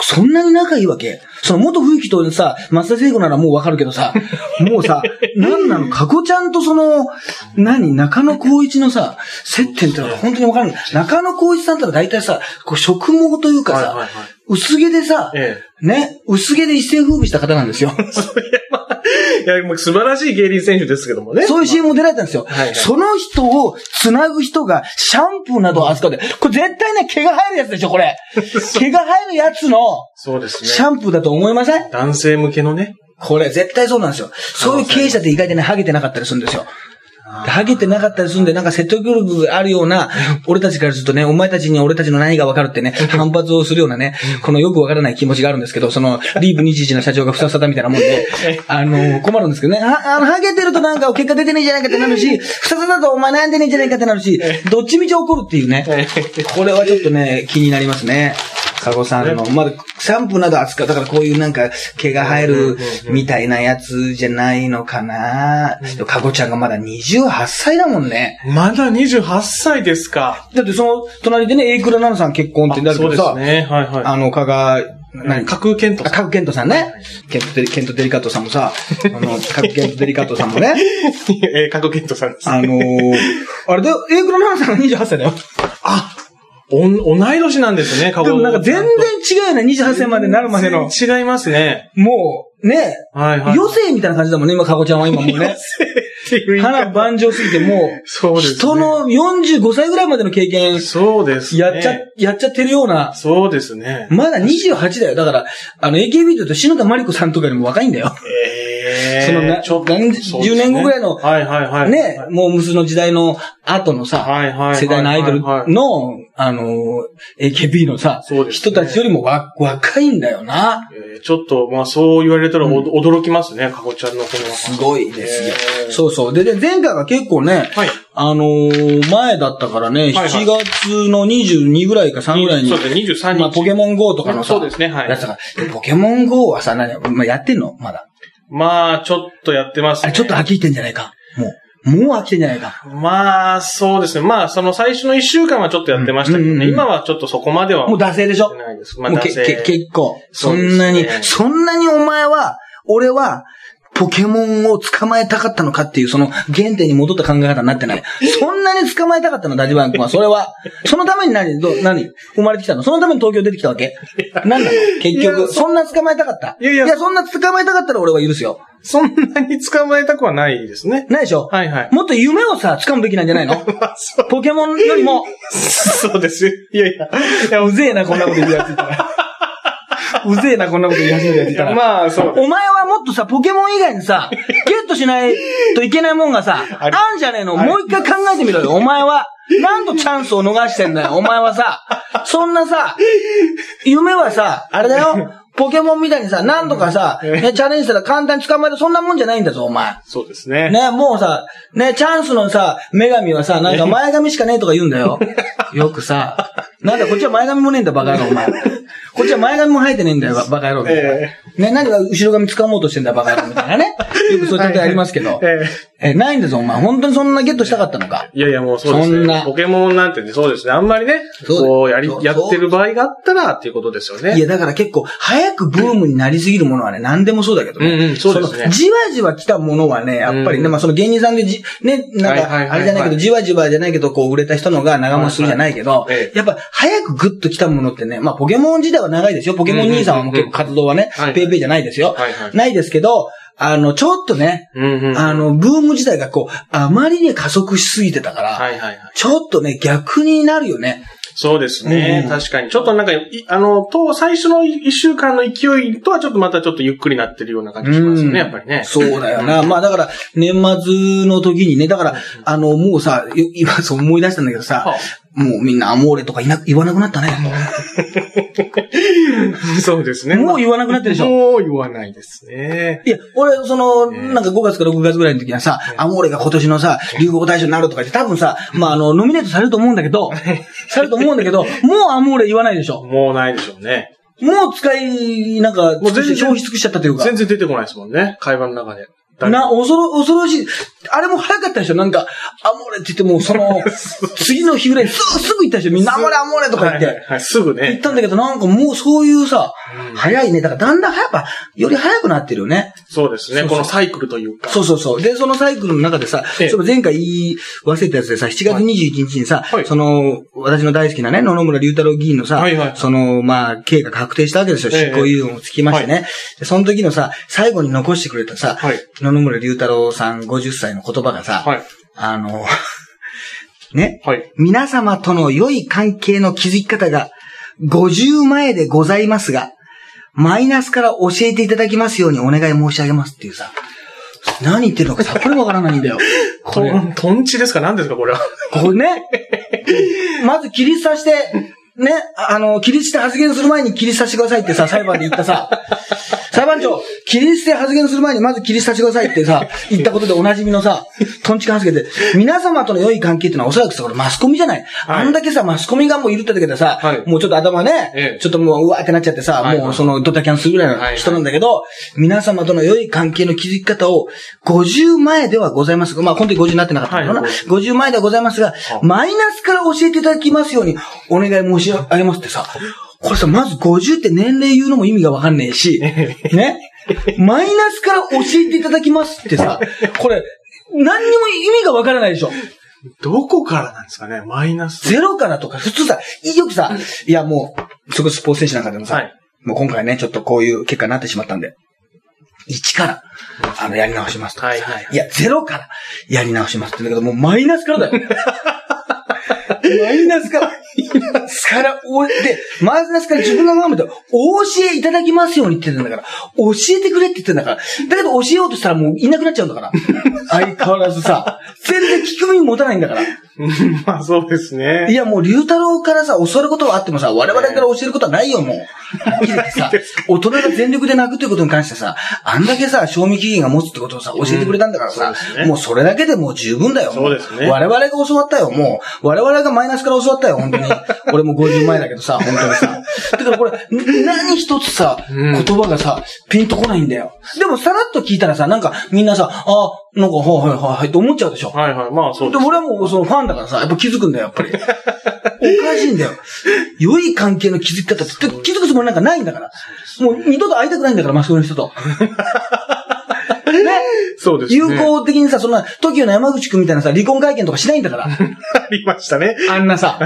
そんなに仲いいわけ？その元冬木とさ、松田聖子ならもうわかるけどさ、もうさ、(laughs) なんなの、かこちゃんとその、何、中野光一のさ、接点ってのが本当にわかる中野光一さんってのは大体さ、こう、植毛というかさ、
はいはいはい
薄毛でさ、
え
ね、薄毛で一世風靡した方なんですよ。(laughs)
え。いや、もう素晴らしい芸人選手ですけどもね。
そういう CM も出られたんですよ。
はいはい
その人を繋ぐ人がシャンプーなどを扱って、これ絶対ね、毛が生えるやつでしょ、これ。(laughs) 毛が生えるやつの
そうですね。
シャンプーだと思いません？
男性向けのね。
これ絶対そうなんですよ。そういう経営者って意外とね、ハゲてなかったりするんですよ。でハゲてなかったりするんで、なんか説得力があるような、俺たちからするとね、お前たちに俺たちの何が分かるってね、反発をするようなね、このよく分からない気持ちがあるんですけど、その、リーブ21の社長がふさふさだみたいなもんで、あの、困るんですけどね、ああの、ハゲてるとなんか結果出てねえじゃないかってなるし、ふさふさだとお前悩んでねえじゃないかってなるし、どっちみち怒るっていうね、これはちょっとね、気になりますね。カゴさんの、まだ、シャンプーなど扱う、だからこういうなんか、毛が生えるみたいなやつじゃないのかな。でもカゴちゃんがまだ28歳だもんね。
まだ28歳ですか。
だってその、隣でね、エイクラナナさん結婚ってなるけ
そう
どさ、
ですね。はいはい。
あの、加賀、何？
架空検討
あ、角健人さんね。ケントデリ、ケントデリカットさんもさ、あの、(laughs) 角健トデリカットさんもね、
えー、架空検討さんです。
あのー、あれだよ、エイクラナナさんが28歳だよ。
あ、おん、同い年なんですね、か
でもなんか全然違うよね、28歳までなるまでの。
違いますね。
もう、ね、
はいはい。
余生みたいな感じだもんね、今、かごちゃんは今もうね。
っていう
花万丈すぎて、もう、
そうですね。
人の45歳ぐらいまでの経験、
そうですね。
やっちゃ、やっちゃってるような、
そうですね。
まだ28だよ。だから、あの、AKB で言うと篠田麻里子さんとかよりも若いんだよ。
ええ
その何
そうですね
10年後ぐらいの
はいはいはい。
ね、もうムスの時代の後のさ、
はいはいはい。
世代のアイドルの、あの、AKB のさ、人たちよりもわ若いんだよな。
えーちょっと、まあそう言われたらお驚きますね、かこちゃんのこの。
すごいですよ。
えー
そうそう。で、で、前回が結構ね、
はい。
あのー前だったからね、
はいはい
7月の22ぐらいか3ぐらいに、
そうですね、23日。
まあ、ポケモン GO とかのさ、
そうですねはい
ポケモン GO はさ、何、まあ、やってんの？まだ。
まあ、ちょっとやってますね。
あれ、ちょっと飽きてんじゃないかもう。もう飽きてんじゃないか。
まあ、そうですね。まあ、その最初の一週間はちょっとやってましたけどね。
うんうんうん
今はちょっとそこまでは。
もう惰性でしょ？
やってないです。まあ、
もうけ、結構。そ
そうですね
んなに、そんなにお前は、俺は、ポケモンを捕まえたかったのかっていう、その原点に戻った考え方になってない。そんなに捕まえたかったの、ダジバン君は。それは。(laughs) そのために何、ど、何？生まれてきたの？そのために東京出てきたわけ？何 (laughs) なの結
いや
局。そんな捕まえたかった？
いやいや
そんな捕まえたかったら俺は許すよ。
そんなに捕まえたくはないですね。
ないでしょ？
はいはい。
もっと夢をさ、掴むべきなんじゃないの？(laughs) ポケモンよりも、
そうですよ。いやいや。いや
うぜえな、こんなこと言うやつ。(laughs) うぜえな、こんなこと言い始めるやついたら。
まあ、そう。
お前はもっとさ、ポケモン以外にさ、(laughs) ゲットしないといけないもんがさ、
あ
んじゃねえの？もう一回考えてみろよ、お前は。何度チャンスを逃してんだよ、お前はさ。そんなさ、夢はさ、あれだよ、ポケモンみたいにさ、何度かさ、ね、チャレンジしたら簡単に捕まえる、そんなもんじゃないんだぞ、お前。
そうですね。
ね、もうさ、ね、チャンスのさ、女神はさ、なんか前髪しかねえとか言うんだよ。(laughs) よくさ、なんだこっちは前髪もねえんだ、バカ野郎、お前。(laughs) こっちは前髪も生えてねえんだよ、バカ野郎。
え
ね、何が後ろ髪掴もうとしてんだ、バカ野郎みたいなね。(laughs) よくそういうことやりますけど。
え
え、ないんですよ、お前。本当にそんなゲットしたかったのか？
いやいや、もうそうですね。
そんな
ポケモンなんてね、そうですね。あんまりね、
そう
こう、やりやってる場合があったらっていうことですよね。
いや、だから結構、早くブームになりすぎるものはね、何でもそうだけどね。
うんうんそうですね
のじわじわ来たものはね、やっぱりね、
うん
まあその芸人さんでじ、ね、なんか、あれじゃないけど、じわじわじゃないけど、こう売れた人のが長持ちするじゃないけどやっぱ早くグッと来たものってね、まあポケモン自体は長いですよ。ポケモン兄さんはもう結構活動はねペイペイじゃないですよ
はいはい。
ないですけど、あの、ちょっとね、
うんうん。
あの、ブーム自体がこう、あまりに加速しすぎてたから、
はいはいはい。
ちょっとね、逆になるよね。
そうですね。
うん
確かに。ちょっとなんか、いあの、と、最初の一週間の勢いとはちょっとまたちょっとゆっくりなってるような感じしますよね、やっぱりね。
そうだよな。まあだから、年末の時にね、だから、あの、もうさ、よ今そう思い出したんだけどさ、
は
もうみんなアモーレとかいな言わなくなったね。(laughs)
そうですね。
もう言わなくなってるでしょ。
もう言わないですね。
いや、俺、その、
ええ
なんか5月から6月ぐらいの時にはさ、アモーレが今年のさ、流行語大賞になるとか言って、多分さ、まあ、あの、ノミネートされると思うんだけど、(laughs) されると思うんだけど、もうアモーレ言わないでしょ。
もうないでしょうね。
もう使い、なんか、
もう全然
消費尽くしちゃったというか。
全然出てこないですもんね。会話の中で。
な、恐ろ、恐ろしい。あれも早かったでしょ？なんか、アモーレって言ってもう、その、(laughs) 次の日ぐらいにすぐ、すぐ行ったでしょ？みんなアモーレアモーレとか言って。
はいはいはい、すぐ
行っ
ね。
たんだけど、なんかもうそういうさ、
うん
早いね。だからだんだん早く、より早くなってるよね。
そうですね。
そうそう
このサイクルというか。
そうそうそう。で、そのサイクルの中でさ、
ええ
その前回言い忘れたやつでさ、7月21日にさ、
はい
その、私の大好きなね、野々村隆太郎議員のさ、
はいはい
その、まあ、刑が確定したわけですよ。
ええ
執行猶予もつきましてね。で、その時のさ、最後に残してくれたさ、
はい。
野々村隆太郎さん50歳の言葉がさ、
はい。
あの、(laughs) ね、
はい。
皆様との良い関係の築き方が50前でございますが、マイナスから教えていただきますようにお願い申し上げますっていうさ、何言ってるのかさっぱりわからないんだよ。こ (laughs) とれ、
ん、とんちですか？何ですかこれは？
これね、(laughs) まず切り刺して、ね、あの、切り捨て発言する前に切り刺してくださいってさ、裁判で言ったさ、(laughs) 裁判長、切り捨て発言する前にまず切り刺してくださいってさ、言ったことでおなじみのさ、トンチカ発言で、皆様との良い関係っていうのはおそらくさ、これマスコミじゃない。
はい。
あんだけさ、マスコミがもういるってだけでさ、
はい。
もうちょっと頭ね、
ええ。
ちょっともううわーってなっちゃってさ、
はい。
もうそのドタキャンするぐらいの人なんだけど、皆様との良い関係の築き方を50前ではございますが、まあ本当に50になってなかったのかな。
はい。
50前ではございますが、マイナスから教えていただきますようにお願い申し上げますってさ、これさ、まず50って年齢言うのも意味がわかんねえし、(laughs) ね？マイナスから教えていただきますってさ、これ、何にも意味がわからないでしょ。
どこからなんですかねマイナス。
ゼロからとか、普通さ、よくさ、いやもう、そこスポーツ選手なんかでもさ、
はい
もう今回ね、ちょっとこういう結果になってしまったんで、1から、あの、やり直しますと。
はいはい。
いや、ゼロからやり直しますって言うんだけど、もうマイナスからだよ。(laughs) マイナスから、から、おで、マイナスから自分のママでお教えいただきますようにって言ってんだから、教えてくれって言ってんだから、だけど教えようとしたらもういなくなっちゃうんだから。相変わらずさ、全然聞く耳持たないんだから。
まあそうですね。
いや、もう、龍太郎からさ、教わることはあってもさ、我々から教えることはないよ、もう。さ、(laughs) 大人が全力で泣くということに関してさ、あんだけさ、賞味期限が持つってことをさ、教えてくれたんだからさ
うんね
もうそれだけでもう十分だよ。
そうですね
我々が教わったよ、もう。我々がマイナスから教わったよ、本当に。(laughs) 俺も50前だけどさ、本当にさ。だからこれ、ん何一つさ、
うん
言葉がさ、ピンとこないんだよ。でもさらっと聞いたらさ、なんかみんなさ、あ、なんか、はいはいはいはいって思っちゃうでしょ。
はいはい。まあそう
で、
です。
俺はもうそのファンだからさ、やっぱ気づくんだよ、やっぱり。おかしいんだよ。良い関係の築き方って気づくつもりなんかないんだから。もう二度と会いたくないんだから、マスコミの人と。(laughs) ね。
そうですね。
友好的にさ、そんな、TOKIO の山口くんみたいなさ、離婚会見とかしないんだから。(laughs)
ありましたね。
あんなさ。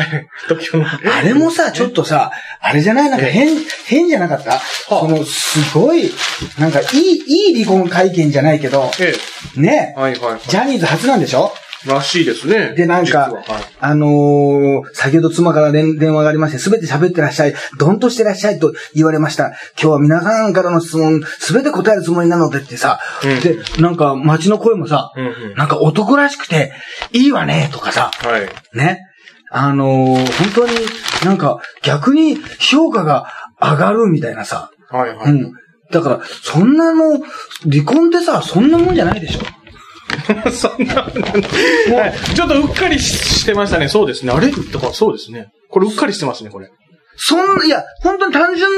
時の。
あれもさ、ちょっとさ、あれじゃない？なんか変、変じゃなかった？その、すごい、なんかいい、いい離婚会見じゃないけど、
え
ね
え。はいはいはい。
ジャニーズ初なんでしょ？
らしいですね。
で、なんか
実ははい、
あのー先ほど妻から電電話がありまして、すべて喋ってらっしゃい、どんとしてらっしゃいと言われました。今日は皆さんからの質問、すべて答えるつもりなのでってさ、
うん
で、なんか街の声もさ、
うんうん
なんか男らしくて、いいわね、とかさ、
はい。
ね。あのー本当になんか逆に評価が上がるみたいなさ、
はいはい。
うん。だから、そんなの、離婚ってさ、そんなもんじゃないでしょ。(laughs)
そんな、はいちょっとうっかりししてましたね。そうですね。あれ？とか、そうですね。これうっかりしてますね、これ。
そんな、いや、本当に単純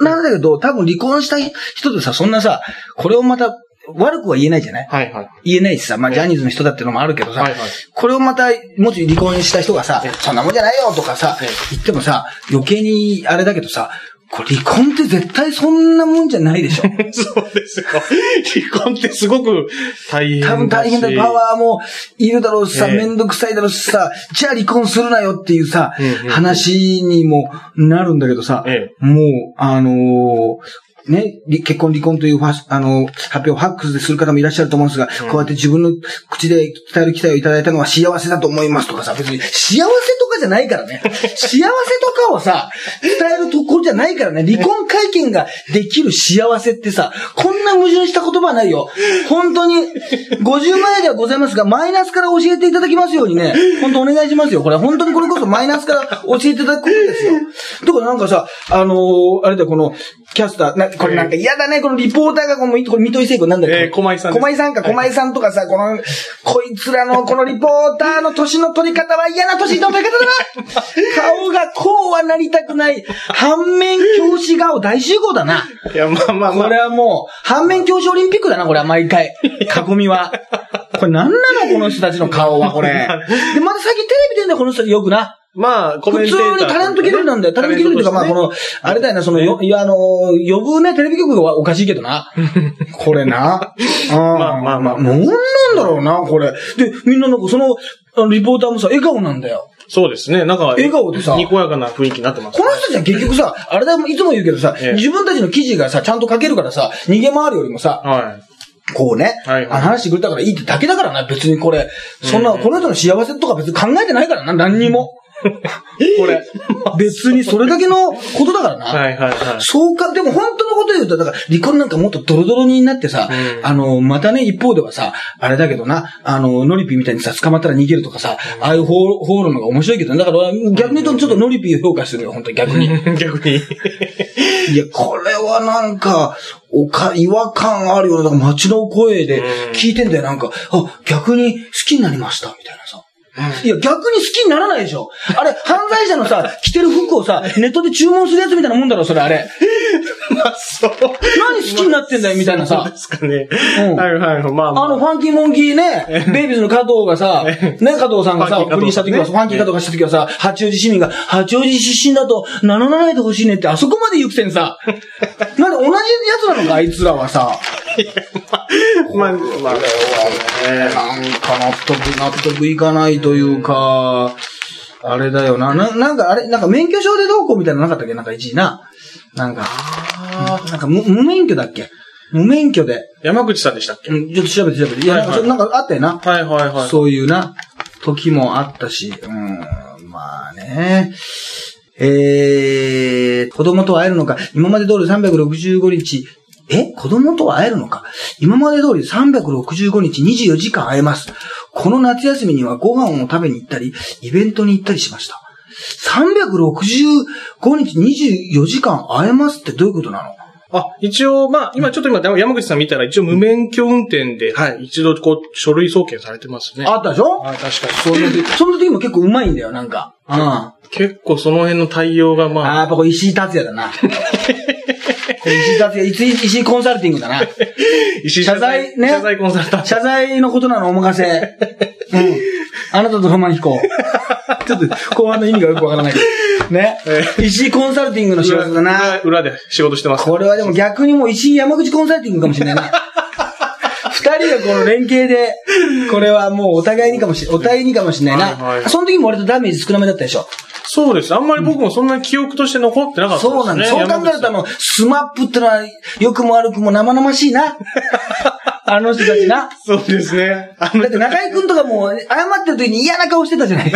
なんだけど、多分離婚した人でさ、そんなさ、これをまた、悪くは言えないじゃない？
はいはい。
言えないしさ、まあ、ジャニーズの人だってのもあるけどさ、
はいはい
これをまた、もし離婚した人がさ
え、
そんなもんじゃないよとかさ
ええ、
言ってもさ、余計にあれだけどさ、これ離婚って絶対そんなもんじゃないでしょ。(laughs)
そうですよ。離婚ってすごく大変だし。
多分大変だ。パワーもいるだろうしさ、
ええ
めんどくさいだろうしさ、じゃあ離婚するなよっていうさ、
うんうんうん
話にもなるんだけどさ、
え
もう、あのーね、り結婚離婚というファスあの、発表をファックスでする方もいらっしゃると思うんですが、こうやって自分の口で伝える機会をいただいたのは幸せだと思いますとかさ、別に幸せじゃないからね。幸せとかをさ、伝えるところじゃないからね。離婚会見ができる幸せってさ、こんな矛盾した言葉はないよ。本当に、50万円ではございますが、マイナスから教えていただきますようにね、本当お願いしますよ。これ本当にこれこそマイナスから教えていただくことですよ。だからなんかさ、あのーあれだよ、この、キャスター、な、これなんか嫌だね、このリポーターがこの、これ、水戸井聖子なんだっけ？
えー駒井さんです
駒井さんか、駒井さんとかさ、この、こいつらの、このリポーターの年の取り方は嫌な年の取り方だな (laughs) 顔がこうはなりたくない、反面教師顔大集合だな。
いや、まあまあまあ。
これはもう、反面教師オリンピックだな、これは毎回。(laughs) 囲みは。これなんなのこの人たちの顔は、これ。(laughs) で、また最近テレビ出んだよ、この人よくな。
まあ、コメ
普通
ンテーター
にタレント系なんだよ。タレント系っていうか、まあ、この、あれだよな、その、よ、いや、あの、呼ぶね、テレビ局はおかしいけどな。これな。ま
まあまあまあ
なんなんだろうな、これ。で、みんななんかそのリポーターもさ、笑顔なんだよ。
そうですね。なんか、
笑顔でさ
にこやかな雰囲気になってます
この人たちは結局さ、あれだ、いつも言うけどさ、
ええ
自分たちの記事がさ、ちゃんと書けるからさ、逃げ回るよりもさ、
はい。
こうね、
はいはい
話してくれたからいいってだけだからな、別にこれ。そんな、この人の幸せとか別に考えてないからな、何にも。(laughs) これ。別にそれだけのことだからな。(laughs)
はいはいはい。
そうか、でも本当のこと言うと、だから離婚なんかもっとドロドロになってさ、
うん
あの、またね、一方ではさ、あれだけどな、あの、ノリピーみたいにさ、捕まったら逃げるとかさ、ああいうフォーフォールのが面白いけどね、だから逆に言うとちょっとノリピーを評価するよ、本当に逆に。
逆に。(laughs)
いや、これはなんか、おか、違和感あるような、街の声で聞いてんだよ、なんか、あ、逆に好きになりました、みたいなさ。いや、逆に好きにならないでしょ。あれ、犯罪者のさ、着てる服をさ、ネットで注文するやつみたいなもんだろ、それあれ。
まあ、そう。
何好きになってんだよ、みたいな
そう
さ
で。すかね。
うん
はいはいはい。まあま
あの、ファンキーモンキーね、ベイビーズの加藤がさ、ね、加藤さんがさ、不倫した時は、
ね
ファンキー加藤がした時はさ、八王子市民が、八王子出身だと名乗らないでほしいねって、あそこまで言うくせにさ、(laughs) なんで同じやつなのか、あいつらはさ。
まあ、まあ、
なんか納得、納得いかないというか、あれだよな。な、なんかあれ、なんか免許証でどうこうみたいなのなかったっけ？なんか一時な。なんか、なんか無無免許だっけ？無免許で。
山口さんでしたっけ？
うん、ちょっと調べて調べて。いや、
はいはい
なんかなんかあったよな。
はいはいはい。
そういうな、時もあったし、うん、まあね。えー、子供と会えるのか、今まで通り365日、え？子供と会えるのか？今まで通り365日24時間会えます。この夏休みにはご飯を食べに行ったり、イベントに行ったりしました。365日24時間会えますってどういうことなの？
あ、一応、まあ、今ちょっと今、山口さん見たら、一応無免許運転で、
はい
一度、こう、書類送検されてますね。
あったでしょ？
あ、確かに。
その時、その時も結構うまいんだよ、なんか。うん。あ
結構その辺の対応が、ま
あー、
あ、
やっぱこれ石井達也だな。(laughs) 石井達也、石井コンサルティングだな。
石井
謝罪ね
謝罪コンサルタント。
謝罪のことなのお任せ。(laughs) うん。あなたとロマン飛行。(laughs) ちょっと後半の意味がよくわからないけど。ね。石井コンサルティングの仕業だな。
裏裏で仕事してます。
これはでも逆にもう石井山口コンサルティングかもしれないな。二人がこの連携で、これはもうお互いにかもしれ、(laughs) お互いにかもしれないな。
はいはい
その時も割とダメージ少なめだったでしょ？
そうです。あんまり僕もそんなに記憶として残ってなかったですね。
そうなんだ。そう考えるとあの、 SMAP ってのは、良くも悪くも生々しいな。あの人たちな。
そうですね。
だって中居くんとかもう、謝ってる時に嫌な顔してたじゃない。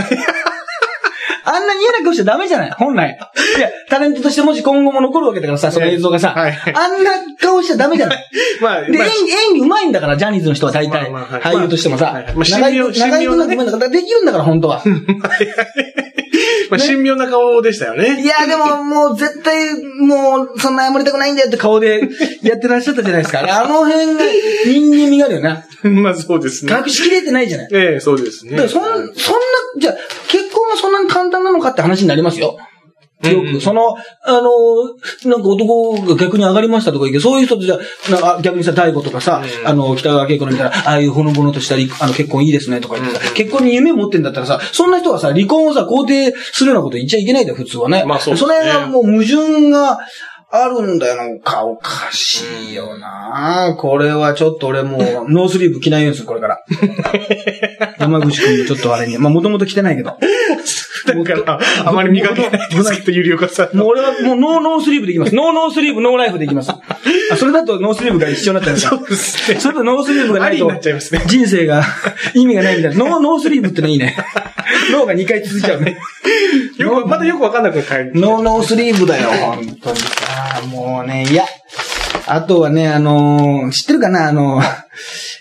あんなに嫌な顔しちゃダメじゃない？本来。いや、タレントとしてもし今後も残るわけだからさ、その映像がさ。
はいはい
あんな顔しちゃダメじゃない？(laughs)
まあ、
で、演
まあ
技、演技上手いんだから、ジャニーズの人は大体。
まあまあはい
俳優としてもさ。
まあはいまあ
中居君、
神妙
中居君なんか上手いんだから、できるんだから、本当は。(laughs)
まあ、神妙な顔でしたよね。
いや、でも、もう絶対、もう、そんな謝りたくないんだよって顔でやってらっしゃったじゃないですか。(laughs) あの辺が人間味があるよな。
まあ、そうですね。
隠しきれてないじゃない。
ええ、そうですね。
そん、そんな、じゃあ結婚はそんなに簡単なのかって話になりますよ。よく、その、あの、なんか男が逆に上がりましたとか言うけど、そういう人ってじゃあ、なんか逆にさ、大悟とかさ、
うん。
あの、北川景子の見たら、ああいうほのぼのとしたり、あの、結婚いいですねとか言ってさ、結婚に夢持ってんだったらさ、そんな人はさ、離婚をさ、肯定するようなこと言っちゃいけないんだよ、普通はね。
まあそう
その辺はもう矛盾が、あるんだよな。おかしいよな。これはちょっと俺もう、ノースリーブ着ないようにする、これから。(laughs) 山口くんもちょっとあれに。まあ、もともと着てないけど。
だから、あまり見かけないですけど、ゆりおかさんの。
もう俺はもう No ノースリーブでいきます。 No ノースリーブ、 No Life でいきます。あ、それだとノースリーブが一緒になっちゃうから。
そうですね。
それとノースリーブがないと。人生が (laughs) 意味がないみたいな。 No、ノースリーブってのいいね。ノーが2回続いちゃうね。
よく、まだよくわかんなく帰る。
No ノースリーブだよ、本当にさ。もうね、いや。あとはね、あのー知ってるかなあの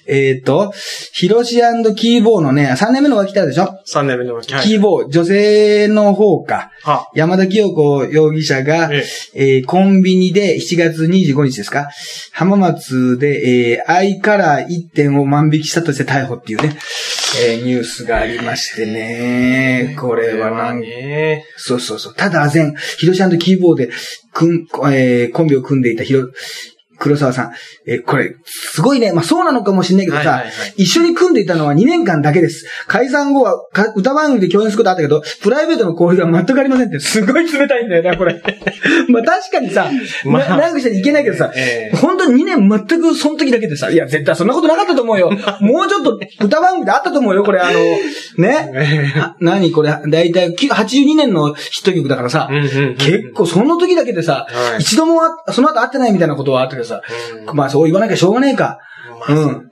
えっ、と、ヒロシ&キーボーのね、3年目の浮気でしょ、
3年目の時。はい。
キーボー、女性の方か。
は
山田清子容疑者が、
え
えーコンビニで7月25日ですか？浜松で、えーアイカラー1点を万引きしたとして逮捕っていうね、えーニュースがありましてね。これはなん
ね。
そうそうそう。ただ、前、ヒロシキーボーで、くん、えーコンビを組んでいたヒロ、黒沢さん。えーこれ、すごいね。まあ、そうなのかもしれないけどさ、
はいはいはい
一緒に組んでいたのは2年間だけです。解散後はか歌番組で共演することあったけど、プライベートの交流が全くありませんって、すごい冷たいんだよな、これ。(laughs) まあ、確かにさ、
まあ
な長くしていけないけどさ、
ええ
本当に2年全くその時だけでさ、いや、絶対そんなことなかったと思うよ。(laughs) もうちょっと歌番組であったと思うよ、これ、あの、ね。何これ、だいたい82年のヒット曲だからさ、
うんうんうん
結構その時だけでさ、
はい
一度もあその後会ってないみたいなことはあったけどさ、
うん
まあそう言わなきゃしょうがないか。
まあ
うん。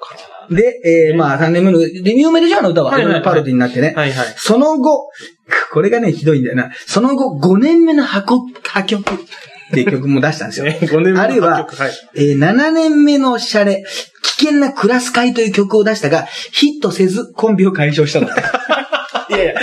で、えー、まあ3年目の、で、有名でしょあの歌は。
はいはいはい
パロディになってね。
はいはい。
その後、これがね、ひどいんだよな。その後、5年目の箱、破曲っていう曲も出したんですよ。(laughs)
ね5年目の
あるいは
はい、
えー7年目のシャレ、危険なクラス会という曲を出したが、ヒットせずコンビを解消したの。(laughs) いやいや、それは別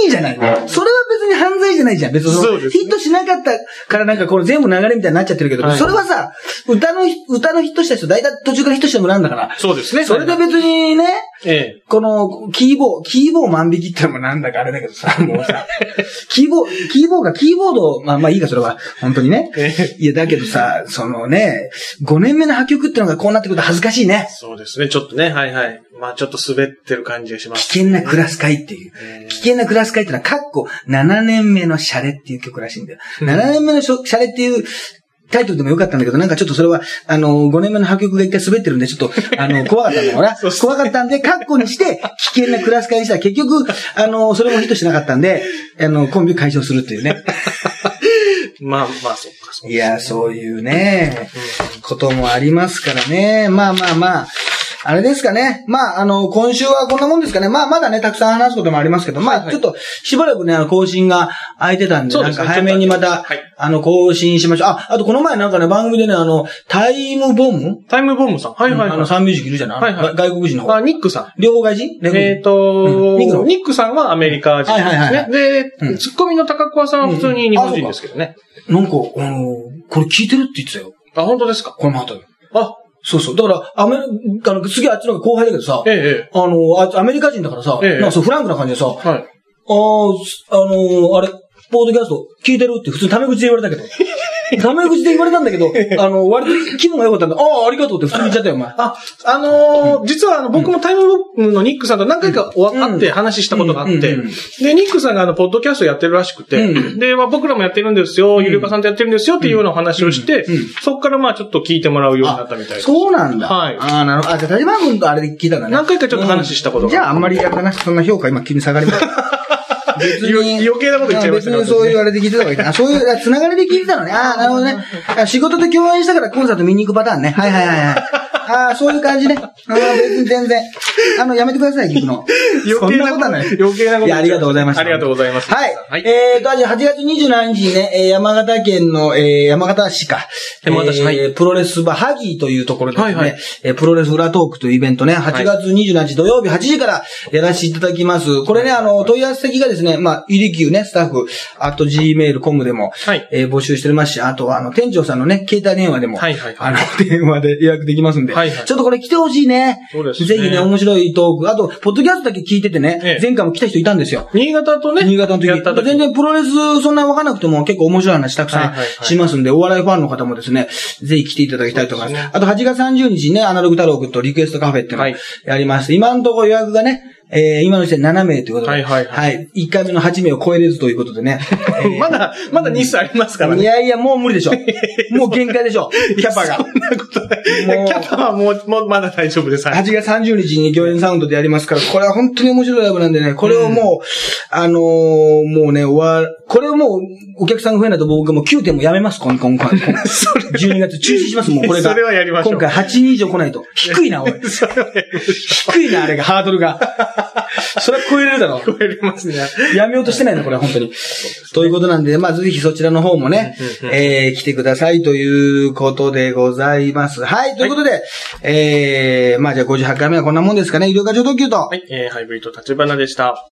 にいいじゃない。それに犯罪じゃないじゃん。別にそのヒットしなかったからなんかこれ全部流れみたいになっちゃってるけど、
はい
それはさ、歌の、歌のヒットした人、大体途中からヒットしたのなんだから。
そうですね。
それで別にね、
ええ。
この、キーボー、キーボー万引きってのもなんだかあれだけどさ、(laughs) もうさ、キーボー、キーボーがキーボード、まあまあいいか、それは。本当にね。
ええ。
いや、だけどさ、そのね、5年目の破曲ってのがこうなってくると恥ずかしいね。
そうですね。ちょっとね、はいはい。まあちょっと滑ってる感じがします。
危険なクラス会っていう。
ええ
危険なクラス会ってのは、かっこ7年目のシャレっていう曲らしいんだよ。7年目のシャレっていうタイトルでもよかったんだけど、なんかちょっとそれは、あの、5年目の破曲が一回滑ってるんで、ちょっと、あの、(laughs) 怖かったんだろうな。怖かったんで、カッコにして、危険なクラス会にしたら、結局、あの、それもヒットしなかったんで、あの、コンビ解消するっていうね。(laughs)
まあまあ、そっか、そう
いや、そういうね、こともありますからね。まあまあまあ、あれですかね。まあ、あの、今週はこんなもんですかね。まあ、まだね、たくさん話すこともありますけど、まあ、ちょっと、しばらくね、あの、更新が空いてたんで、
ですね
なんか早めにまた、
はい
あの、更新しましょう。あ、あとこの前なんかね、番組でね、あの、タイムボム？
タイムボムさん。はいはい
あの、
はい。
サンミュージックいるじゃない、
はいはい
外国人の方。
あ、ニックさん。
両方外人？
えっ、と、
うんニックの？
ニックさんはアメリカ人ですね。
はいはいはい
で、
うん
ツッコミの高桑さんは普通に日本人ですけどね。
なんか、あの、これ聞いてるって言ってたよ。
あ、本当ですか？
この後。
あ、
そうそう。だから、アメリカ、あの、次あっちの方が後輩だけどさ、
ええ、え
あの、あアメリカ人だからさ、
ええ
なんかそうフランクな感じでさ、
え。はい。
あーすあのーあれ、ポードキャスト聞いてるって普通にタメ口で言われたけど。(laughs) タメ口で言われたんだけど、あの、割と気分が良かったんだ。ああ、ありがとうって普通に言っちゃったよ、お前。
あ、あのー実はあの、僕もタイムボックのニックさんと何回かお
うん
会って話したことがあって、で、ニックさんがあの、ポッドキャストやってるらしくて、
うん
で、まあ、僕らもやってるんですよ、ゆりかさんとやってるんですよっていうようなお話をして、そっからまあ、ちょっと聞いてもらうようになったみたいです。
そうなんだ。
はい
ああ、なるほど。あ、じゃあ、田島君とあれで聞いたんだね。
何回かちょっと話したことが
じゃあ、あんまりやったな。そんな評価今急に下がりました。別
よ余計なこと言っちゃいましたね
別にそういうあれで聞いてたわけだ。あそういう、あつながりで聞いてたのね。ああ、なるほどね。あ仕事で共演したからコンサート見に行くパターンね。はいはいはいはい。ああ、そういう感じね。ああ、別に全然。あの、やめてください、聞くの。
余計なこと
はない。
余計なこと
いや、ありがとうございました。
ありがとうございます。
はい。
はい
えーと、8月27日にね、えー山形県の、えー山形市か。
山形市
えー
はい
プロレスバハギーというところですね。
はいはい
えープロレス裏トークというイベントね、8月27日土曜日8時からやらせていただきます。これね、あの、問い合わせ先がですね、まあ、ゆりきゅうね、スタッフ、あと gmail.com でも、
はい
えー募集しておりますし、あとは、あの、店長さんのね、携帯電話でも、
はいはい
あの、(laughs) 電話で予約できますんで、
はいはい
ちょっとこれ来てほしいね。
そうですね
ぜひね、面白いトーク。あと、ポッドキャストだけ聞いててね、
ええ
前回も来た人いたんですよ。
新潟とね、
新潟の時
時
全然プロレスそんな分からなくても結構面白い話たくさん
はいはいはい
しますんで、お笑いファンの方もですね、ぜひ来ていただきたいと思います。
すね
あと8月30日にね、アナログ太郎くんとリクエストカフェっていうのを
はい
やります。今のところ予約がね、えー、今の時点で7名ということで、
はいはいはい
1回目の8名を超えれずということでね。え (laughs) ー
まだ、まだ日数ありますからね。
いやいや、もう無理でしょ。(laughs) もう限界でしょ。キャパが。
そんなことない。キャパはもう、もうまだ大丈夫です。はい
8月30日に行演サウンドでやりますから、これは本当に面白いライブなんでね、これをもう、あのーもうね、終わ、これをもう、お客さんが増えないと僕もう9点もやめます、今今回。12 (laughs) 月中止します、もうこれが。
それはやりましょう
今回8人以上来ないと。低いな、おい。
それはやりましょ
低いな、あれが、ハードルが。(laughs) それは超えれるだろ
う。超えれますね。
やめようとしてないの、これは本当に。ということなんで、まあ、ぜひそちらの方もね、えー、来てくださいということでございます。はい、ということで、えー、まあ、じゃあ58回目はこんなもんですかね。医療課長特急と。
はい、えー、ハイブリッド立花でした。